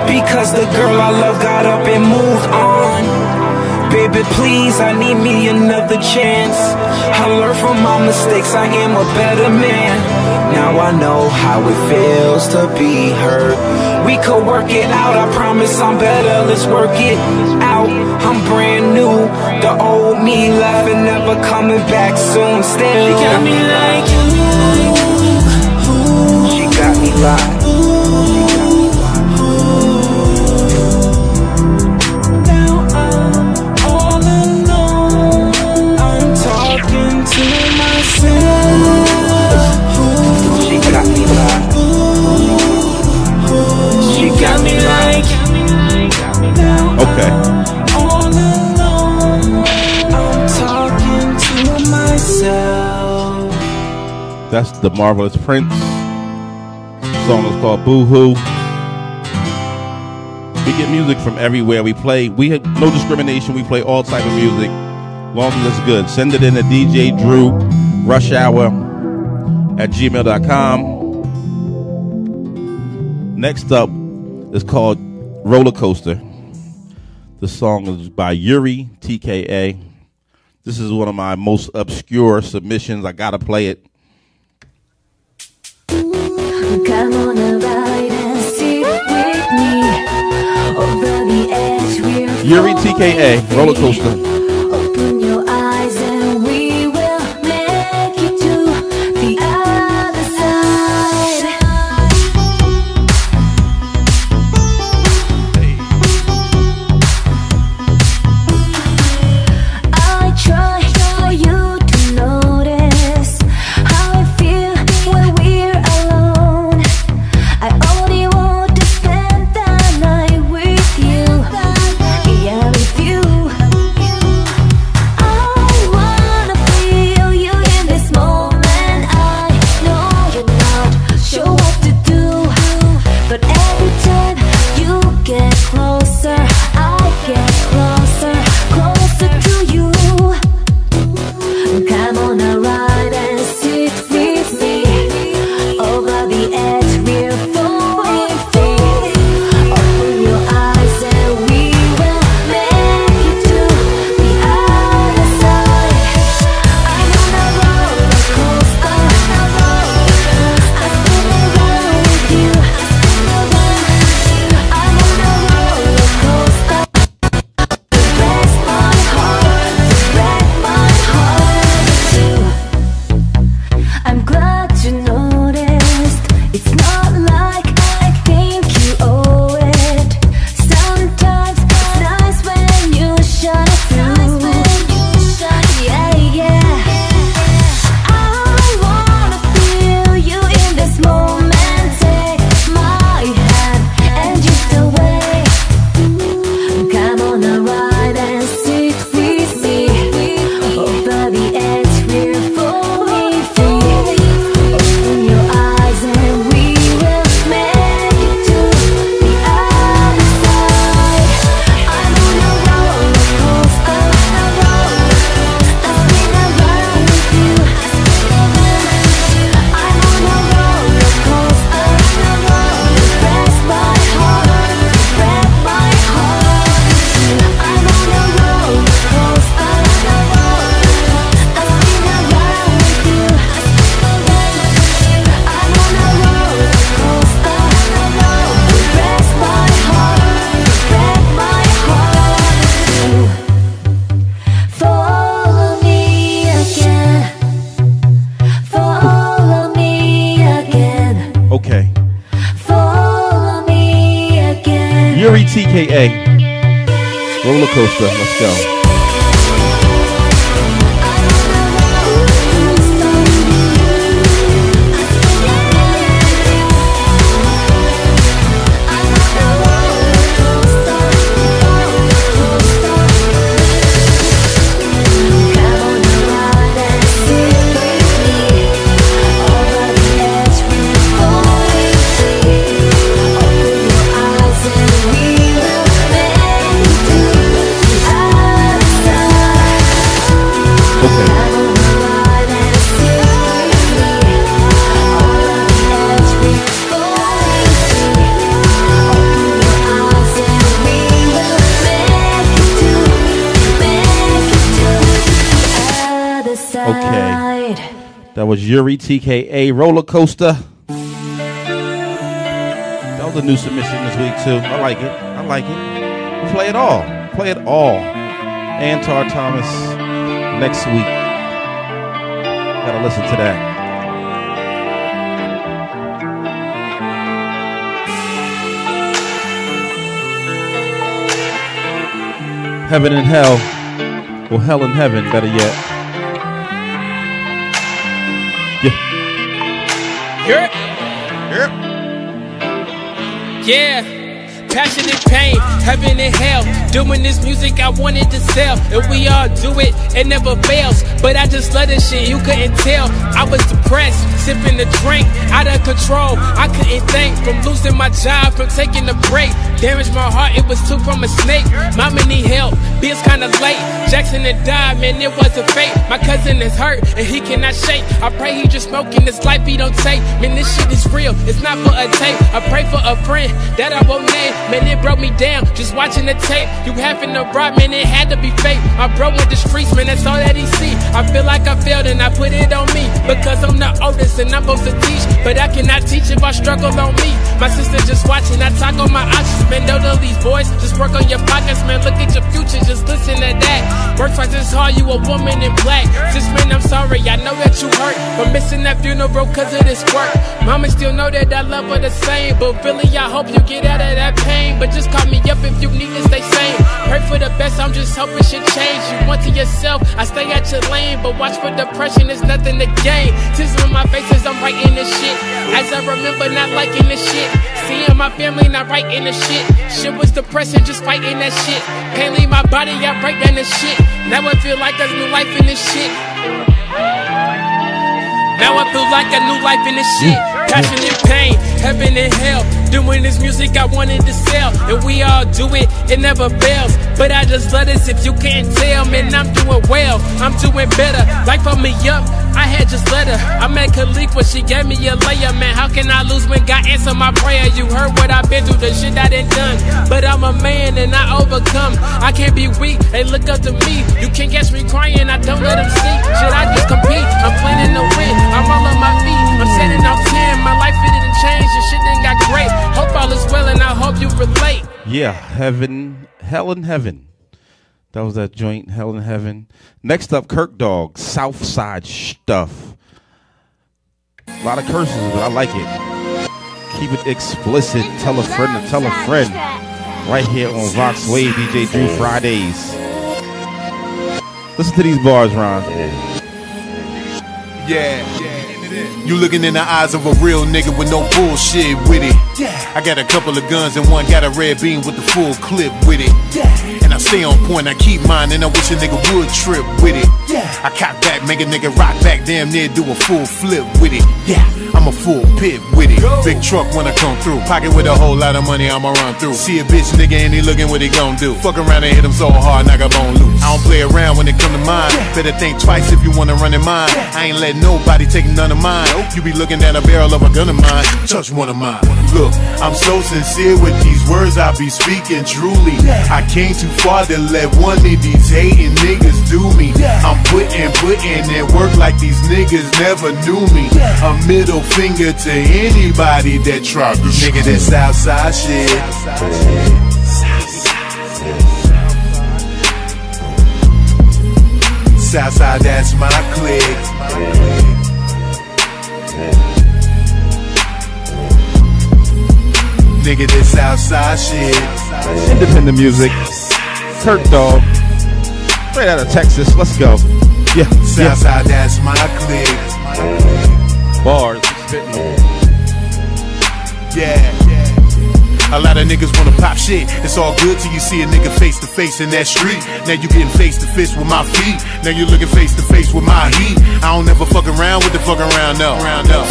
S33: Because the girl I love got up and moved on. Baby, please, I need me another chance. I learned from my mistakes, I am a better man. Now I know how it feels to be hurt. We could work it out, I promise I'm better. Let's work it out. I'm brand new. The old me and never coming back soon. Still, she got me like
S32: She got me locked.
S33: all alone. I'm talking to myself.
S32: She got me locked. She got me
S33: like
S1: Okay.
S33: all alone. I'm talking to myself.
S1: That's the Marvelous Prince. Song is called Boo Hoo. We get music from everywhere. We play. We have no discrimination. We play all type of music, long as it's good. Send it in to DJ Dru Rush Hour at gmail.com. Next up is called Roller Coaster. The song is by Yuri TKA. This is one of my most obscure submissions. I gotta play it. Yuri TKA, Roller Coaster. Coaster. Let's go. Yuri TKA Roller Coaster. That was a new submission this week too. I like it. I like it. We play it all. Play it all. Antar Thomas next week. Gotta listen to that. Heaven and Hell. Well, Hell and Heaven, better yet.
S34: Yep. Yep. Yeah. Passion and pain, heaven and hell. Doing this music I wanted to sell. And we all do it, it never fails. But I just love this shit, you couldn't tell. I was depressed, sipping the drink, out of control. I couldn't think from losing my job, from taking a break. Damaged my heart, it was too from a snake. Mama need help, bills kinda late. Jackson had died, man, it was a fate. My cousin is hurt, and he cannot shake. I pray he just smoking this life he don't take. Man, this shit is real, it's not for a tape. I pray for a friend that I won't name. Man, it broke me down, just watching the tape. You having to rob, man, it had to be fake. My bro went the streets, man, that's all that he see. I feel like I failed and I put it on me. Because I'm the oldest and I'm supposed to teach. But I cannot teach if I struggle on me. My sister just watching, I talk on my options. Man, don't these boys, just work on your pockets, man. Look at your future, just listen to that. Work twice as hard, you a woman in black. Just man, I'm sorry, I know that you hurt. But missing that funeral cause of this work. Mama still know that I love her the same. But really, I hope you get out of that pain. But just call me up if you need to stay sane. Pray for the best, I'm just hoping shit change. You want to yourself, I stay at your lane. But watch for depression, it's nothing to gain. On my face as I'm writing this shit. As I remember not liking this shit. Seeing my family not writing this shit. Shit was depressing, just fighting that shit. Can't leave my body, I break down this shit. Now I feel like there's new life in this shit. Now I feel like a new life in this shit. Passion and pain, heaven and hell. Doing this music I wanted to sell. And we all do it, it never fails. But I just love this if you can't tell, man, I'm doing well. I'm doing better. Life for me up, I had just let her. I met Khalik when she gave me a layer, man. How can I lose when God answered my prayer? You heard what I've been through, the shit I done done. But I'm a man and I overcome. I can't be weak, they look up to me. You can't catch me crying, I don't let them see. Should I just compete? I'm planning to win. I'm all on my relate.
S1: Yeah, heaven, hell in heaven. That was that joint, hell in heaven. Next up, Kirk Dog, Southside stuff. A lot of curses, but I like it. Keep it explicit. Tell a friend to tell a friend. Right here on VoxWav, DJ Dru Fridays. Listen to these bars, Ron.
S21: Yeah. You looking in the eyes of a real nigga with no bullshit with it. I got a couple of guns and one got a red beam with the full clip with it. I stay on point, I keep mine, and I wish a nigga would trip with it. Yeah. I cock back, make a nigga rock back, damn near do a full flip with it. Yeah, I'm a full pit with it. Big truck when I come through, pocket with a whole lot of money, I'ma run through. See a bitch nigga and he looking what he gon' do. Fuck around and hit him so hard, knock a bone loose. I don't play around when it come to mine. Better think twice if you wanna run in mine. I ain't let nobody take none of mine. You be looking at a barrel of a gun of mine. Touch one of mine. Look, I'm so sincere with these words I be speaking truly. I came too far to let one of these hating niggas do me. I'm putting, putting in work like these niggas never knew me. A middle finger to anybody that tried to nigga that Southside shit. Southside, that's my clique. Nigga, this outside shit.
S1: Independent music. Kirk Dog. Straight out of Texas. Let's go. Yeah. yeah.
S21: Southside, that's my clique.
S1: Bars.
S21: Yeah. A lot of niggas wanna pop shit. It's all good till you see a nigga face to face in that street. Now you getting face to face with my feet. Now you looking face to face with my heat. I don't never fuck around with the fuck around, no.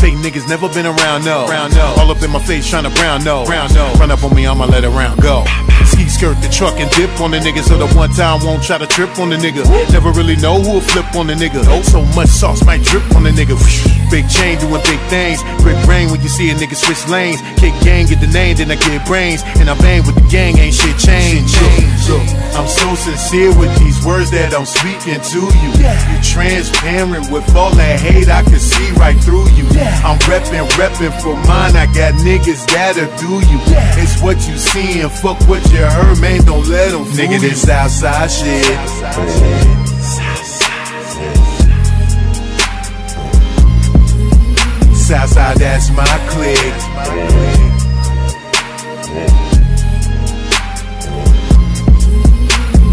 S21: Fake niggas never been around, no. All up in my face trying to brown, no. Round no. Run up on me, I'ma let it round go. Ski skirt the truck and dip on the nigga so the one time won't try to trip on the nigga. Never really know who'll flip on the nigga. Oh, so much sauce might drip on the nigga. Big chain doing big things. Quick brain when you see a nigga switch lanes. Kick gang, get the name, then I get brains. And I bang with the gang, ain't shit changed. Look, look, I'm so sincere with these words that I'm speaking to you. You're transparent with all that hate, I can see right through you. I'm reppin', reppin' for mine. I got niggas that'll do you. It's what you see and fuck what you heard, man. Don't let them Nigga, this outside shit. Southside, that's my clique.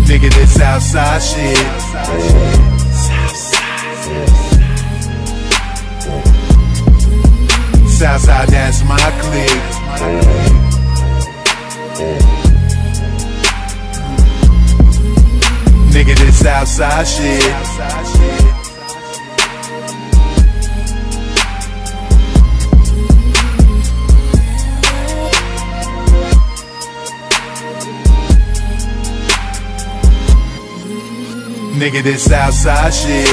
S21: Nigga, this outside shit. Southside, that's my clique. Nigga, this outside shit. Nigga, this outside shit.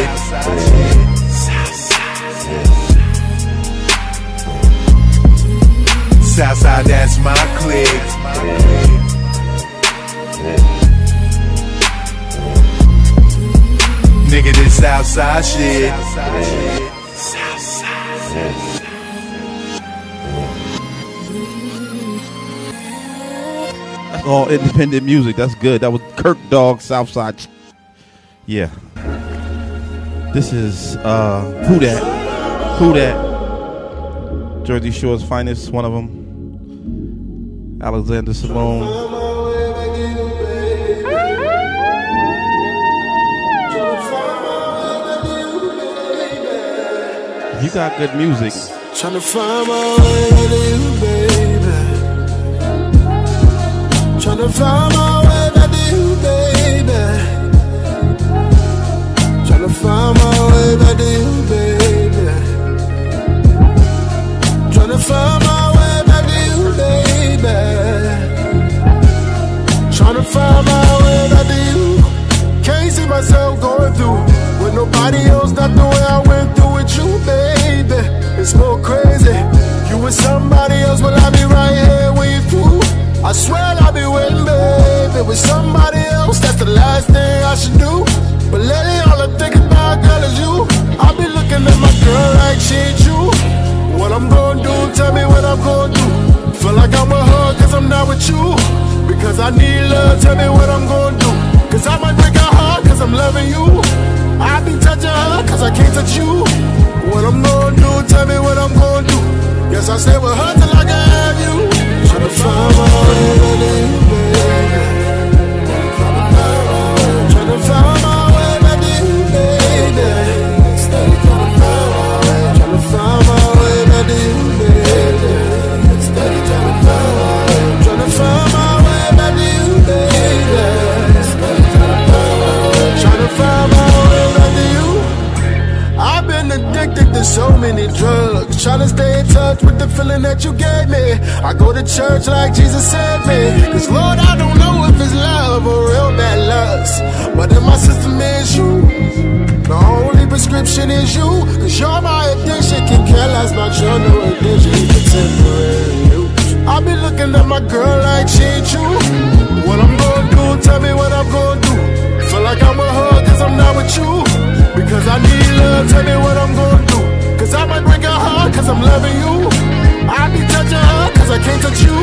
S21: Southside, that's my clique. Nigga, this outside shit.
S1: That's all independent music. That's good. That was Kirk Dog Southside. Yeah. This is uh who that? Who that? Jersey Shore's finest, one of them. Alexander Simone. You got good music.
S35: Tryna find my way to you, baby. Tryna find my find my way back to you, baby. Tryna find my way back to you, baby. Tryna find my way back to you. Can't see myself going through with nobody else, not the way I went through with you, baby. It's more crazy. You with somebody else, but I'll be right here when you through. I swear I'll be waiting, baby. With somebody else, that's the last thing I should do. But lately, all I think about, girl, is you. I be looking at my girl like she ain't you. What I'm gonna do, tell me what I'm gonna do. Feel like I'm a her, cause I'm not with you. Because I need love, tell me what I'm gonna do. Cause I might break her heart, cause I'm loving you. I be touching her, cause I can't touch you. What I'm gonna do, tell me what I'm gonna do. Guess I stay with her till I can have you. Tryna find my way baby. Tryna find my way you, baby. Addicted to so many drugs. Trying to stay in touch with the feeling that you gave me. I go to church like Jesus said me. Cause Lord, I don't know if it's love or real bad lust. But in my system is you. The only prescription is you. Cause you're my addiction. Can care less about your new addiction. Temporary. I be looking at my girl like she ain't you. What I'm gonna do, tell me what I'm gonna do. Like I'm with her cause I'm not with you. Because I need love, tell me what I'm gonna do. Cause I might break her heart cause I'm loving you. I be touching her cause I can't touch you.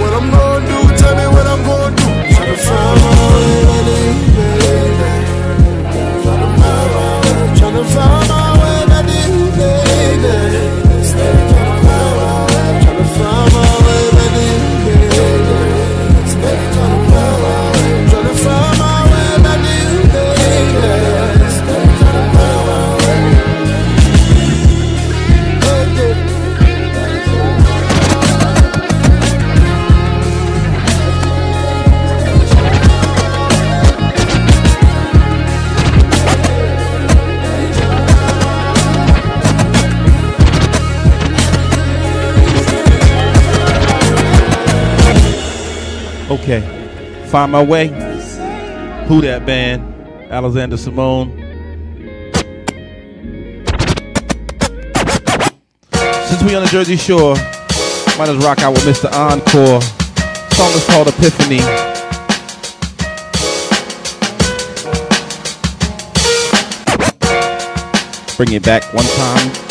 S35: What I'm gonna do, tell me what I'm gonna do. Tryna find my way to baby. Tryna find my way back to find my way to baby.
S1: Okay. Find my way. Who that band? Alexander Simone. Since we on the Jersey Shore, might as rock out with Mr. Encore. Song is called Epiphany. Bring it back one time.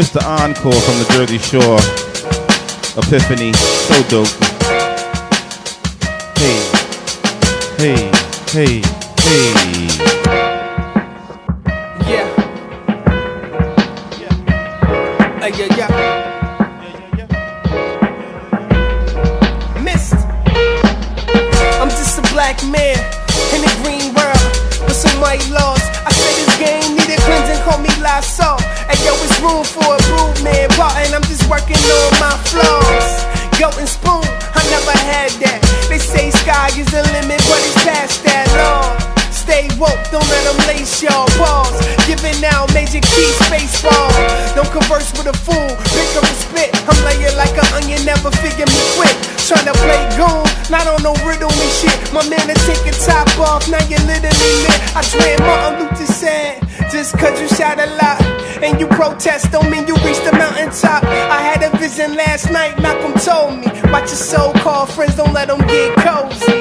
S1: Mr. Encore from the Jersey Shore. Epiphany, so dope. Hey, hey, hey, hey.
S13: Man is taking top off, now you're literally lit. I dream Martin Luther said, just cause you shout a lot. And you protest don't mean you reach the mountaintop. I had a vision last night, Malcolm told me. Watch your so-called friends, don't let them get cozy.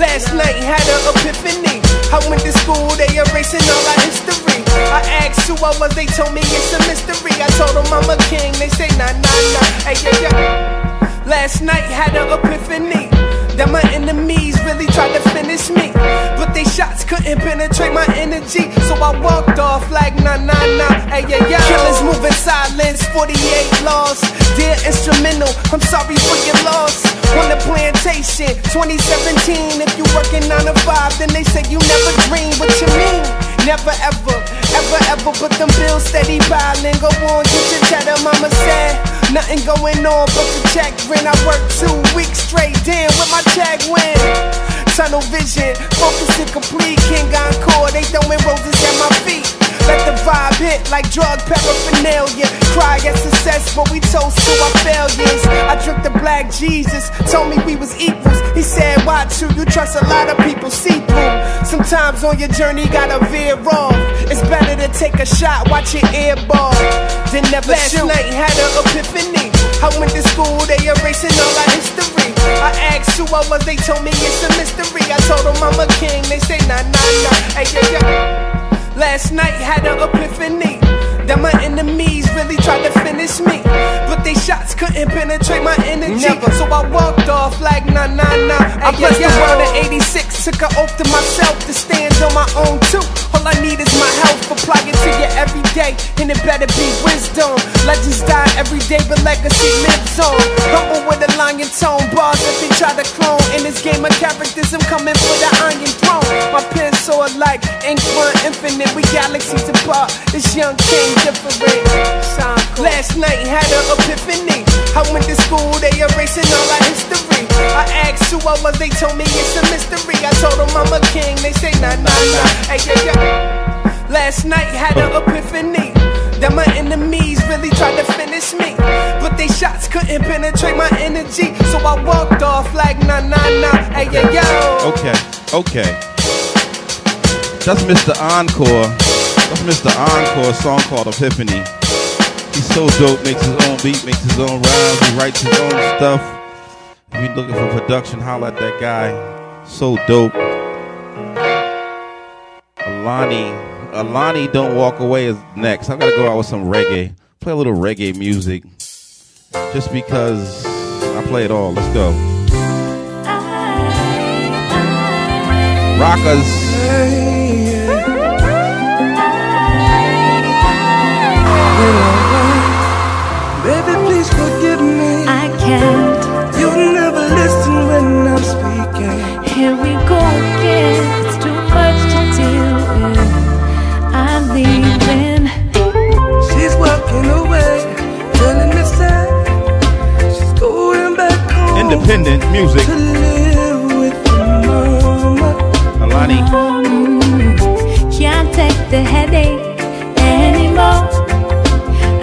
S13: Last night had an epiphany. I went to school, they erasing all our history. I asked who I was, they told me it's a mystery. I told them I'm a king, they say nah nah nah. Hey yeah yeah. Last night had an epiphany. That my enemies really tried to finish me. But they shots couldn't penetrate my energy. So I walked off like nah nah nah. Hey yeah yeah. Killers moving silence, 48 laws. Dear instrumental, I'm sorry for your loss. On the plantation, 2017. If you working 9 to 5, then they say you never dream. What you mean? Never ever, ever ever put them bills steady piling. Go on, get your cheddar, mama said. Nothing going on but the check grin. I worked two weeks straight, damn, with my check win. Tunnel vision, focus and complete. King Encore, they throwing roses at my feet. Let the vibe hit like drug paraphernalia. Cry at success, but we toast to our failures. I drink the black Jesus, told me we was equals. He said, Watch you, you trust a lot of people see through. Sometimes on your journey, gotta veer off. It's better to take a shot, watch your ear ball. Then never Last shoot. night had an epiphany. I went to school, they erasing all our history. I asked who I was, they told me it's a mystery. I told them I'm a king, they say nah nah nah. Hey yeah yeah. Last night had an epiphany. That my enemies really tried to finish me. But they shots couldn't penetrate my energy. Never. So I walked off like nah nah nah. I
S25: Hey,
S13: blessed
S25: yo,
S13: the world in 86. Took an oath to myself to stand on my own too. All I need is my health. Apply it to you every day. And it better be wisdom. Legends die every day, but legacy lives on. Humble with a lion tone. Bars that they try to clone. In this game of characters, I'm coming for the iron throne. My pen soar like ink run infinite. We galaxies apart. This young king different. Last night had an epiphany. I went to school, they erasing all our history. I asked who I was, they told me it's a mystery. I told them I'm a king, they say nah nah nah. Hey yeah yeah. Last night had an epiphany. That my enemies really tried to finish me. But they shots couldn't penetrate my energy. So I walked off like nah nah nah. Hey yeah yo.
S1: Okay, okay. That's Mr. Encore. That's Mr. Encore, a song called Epiphany. He's so dope, makes his own beat, makes his own rhymes, he writes his own stuff. If you're looking for production, holla at that guy. So dope. Alani, Alani, Don't Walk Away is next. I gotta go out with some reggae. Play a little reggae music. Just because I play it all. Let's go. Rockers.
S25: Can't.
S36: You never listen when I'm speaking.
S25: Here we go again. It's too much to deal with. I'm leaving.
S36: She's walking away, telling me sad. She's going back home
S1: Independent music.
S36: to live with mama.
S1: Alani.
S25: Mm, can't take the headache anymore.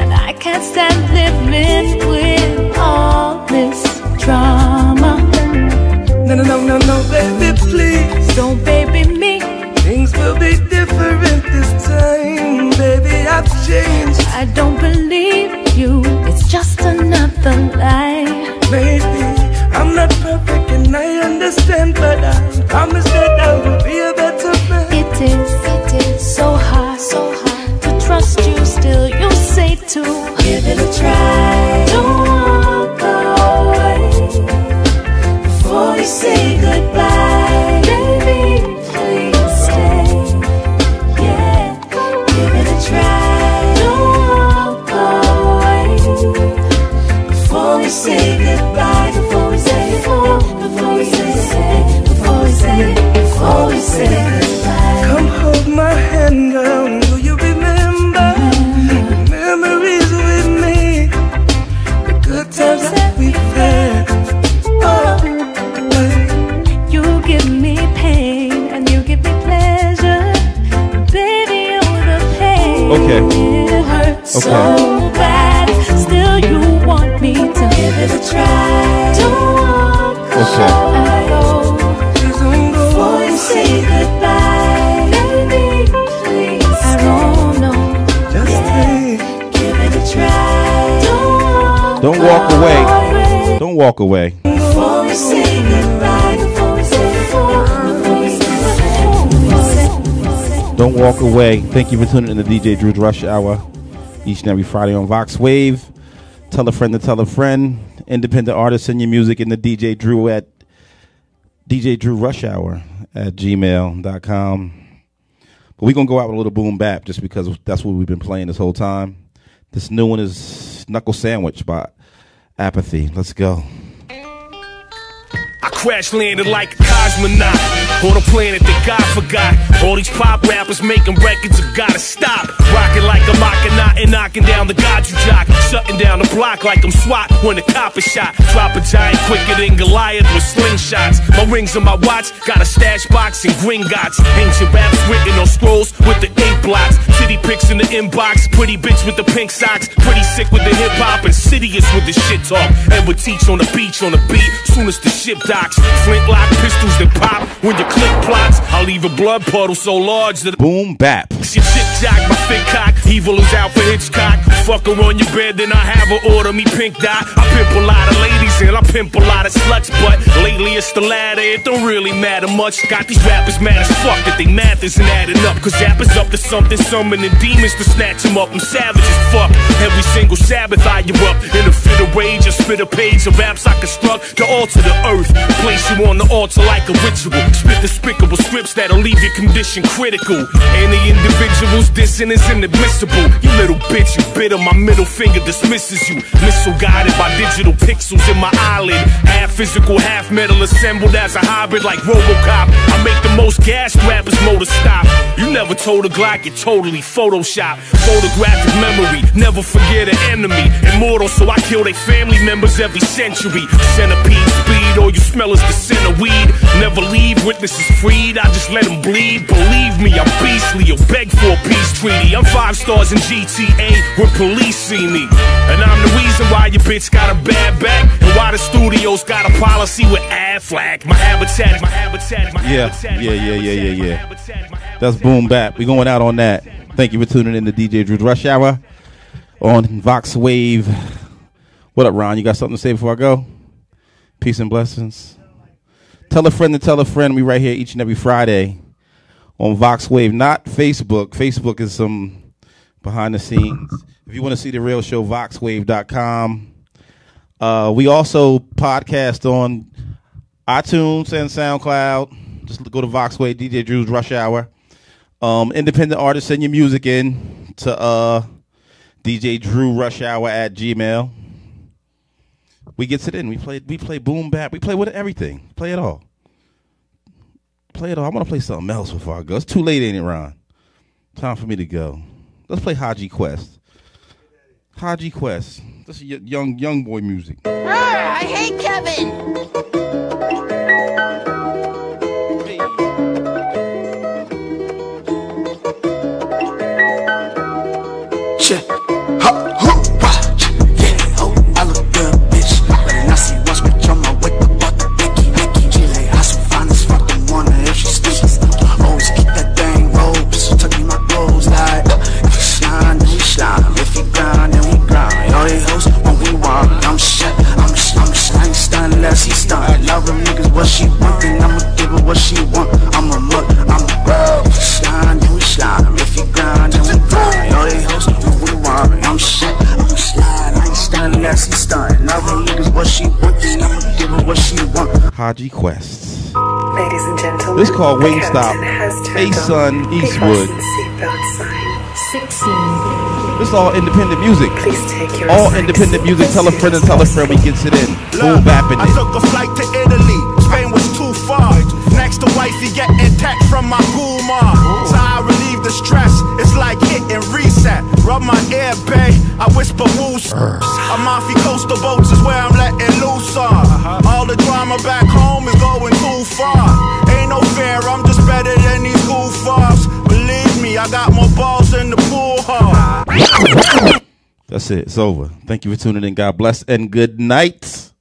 S25: And I can't stand living with all this drama.
S36: No, no, no, no, no, baby, please.
S25: Don't baby me.
S36: Things will be different this time, baby. I've changed.
S25: I don't believe you. It's just another lie.
S36: Maybe I'm not perfect and I understand, but I promise that I will be a better man.
S25: It is, it is so hard, so hard to trust you. Still, you say to give it a try.
S1: Okay.
S25: It hurts
S1: Okay.
S25: so bad. Still, you want me to give it a try. Don't walk
S1: Okay.
S25: away. Before you say goodbye, baby, please. I don't know.
S36: Just
S25: yeah. Give it a try. Don't
S1: Don't walk away. Don't walk away.
S25: before we say goodbye.
S1: Don't walk away. Thank you for tuning in to DJ Dru's Rush Hour each and every Friday on VoxWav. Tell a friend to tell a friend. Independent artists send your music in the DJ Dru at DJ Dru Rush Hour at gmail.com. But we're going to go out with a little boom bap just because that's what we've been playing this whole time. This new one is Knuckle Sandwich by Apathy. Let's go.
S15: I crash landed like a cosmonaut on a planet that God forgot. All these pop rappers making records have gotta stop. Rocking like a Mackinac and knocking down the God you jock. Shutting down the block like I'm SWAT when the cop is shot. Drop a giant quicker than Goliath with slingshots. My rings on my watch, got a stash box and Gringotts. Ancient raps written on scrolls with the ink blots. City pics in the inbox. Pretty bitch with the pink socks. Pretty sick with the hip hop. Insidious with the shit talk. And would teach on the beach on the beat. Soon as the ship Flintlock pistols that pop when you click plots. I'll leave a blood puddle so large that
S1: Boom bap.
S15: your shit jock, my thick cock. Evil is out for Hitchcock. Fuck her on your bed, then I have her order me pink dot. I pimp a lot of ladies I pimp a lot of sluts, but lately it's the latter. It don't really matter much. Got these rappers mad as fuck that they math isn't adding up. Cause Zappa's up to something, summoning demons to snatch him up. I'm savage as fuck. Every single Sabbath I you up in a fit of rage. I spit a page of raps I construct to alter the earth. Place you on the altar like a ritual. Spit despicable scripts that'll leave your condition critical. Any individuals dissing is inadmissible. You little bitch, you bitter. My middle finger dismisses you. Missile guided by digital pixels in my eyelid. Half physical, half metal assembled as a hybrid like Robocop. I make the most gas rappers motor stop. You never told a Glock, you totally Photoshop. Photographic memory, never forget an enemy. Immortal, so I kill their family members every century. Centipede speed, all you smell is the scent of weed. Never leave, witnesses freed. I just let them bleed. Believe me, I'm beastly. You'll beg for a peace treaty. I'm five stars in GTA when police see me. And I'm the reason why your bitch got a bad back. And why the studios got a policy with ad flag. My habitat, my habitat, my
S1: Yeah,
S15: habitat.
S1: yeah, yeah, yeah, yeah, yeah. That's boom bap. We going out on that. Thank you for tuning in to DJ Dru's Rush Hour on VoxWav. What up, Ron? You got something to say before I go? Peace and blessings. Tell a friend to tell a friend. We right here each and every Friday on VoxWav, not Facebook. Facebook is some behind the scenes. If you want to see the real show, voxwav.com. Uh, we also podcast on iTunes and SoundCloud. Just go to VoxWav, DJ Dru's Rush Hour. Um, independent artists send your music in to uh, DJ Dru Rush Hour at Gmail. We gets it in. We play we play boom bap. We play with everything. Play it all. Play it all. I want to play something else before I go. It's too late, ain't it, Ron? Time for me to go. Let's play Haji Quest. Haji Quest. This is young young boy music.
S37: I hate Kevin.
S38: I'm shit, I'm just,
S37: I'm just, I ain't stunned unless he stunned. A lot of niggas what she want, then I'ma give her what she want. I'm a mutt, I'm a bro. Slime, then we slime. If you grind, then we grind. All they hoes do we want. I'm shit, I'm slide, I ain't stunned unless he stunned. A lot of niggas what she want, then I'ma give her what she want.
S1: Haji Quest.
S39: Ladies and gentlemen,
S1: this called Wingstop. Hey,
S39: son,
S1: Eastwood.
S39: 16.
S1: This is all independent music.
S39: Please take your
S1: All
S39: assigned
S1: independent music. Tell a friend and tell a friend we gets it in. Boom
S11: Look,
S1: bapping
S11: I took a flight to Italy. Spain was too far. Next to wifey getting text from my guma. So I relieve the stress. It's like hit and reset. Rub my ear, babe. I whisper woos. A mafia coastal boats is where I'm letting loose on. All the drama back home is going too far. Ain't no fair, I'm just better than these goof-offs. Believe me, I got more balls
S1: That's it. It's over. Thank you for tuning in. God bless and good night.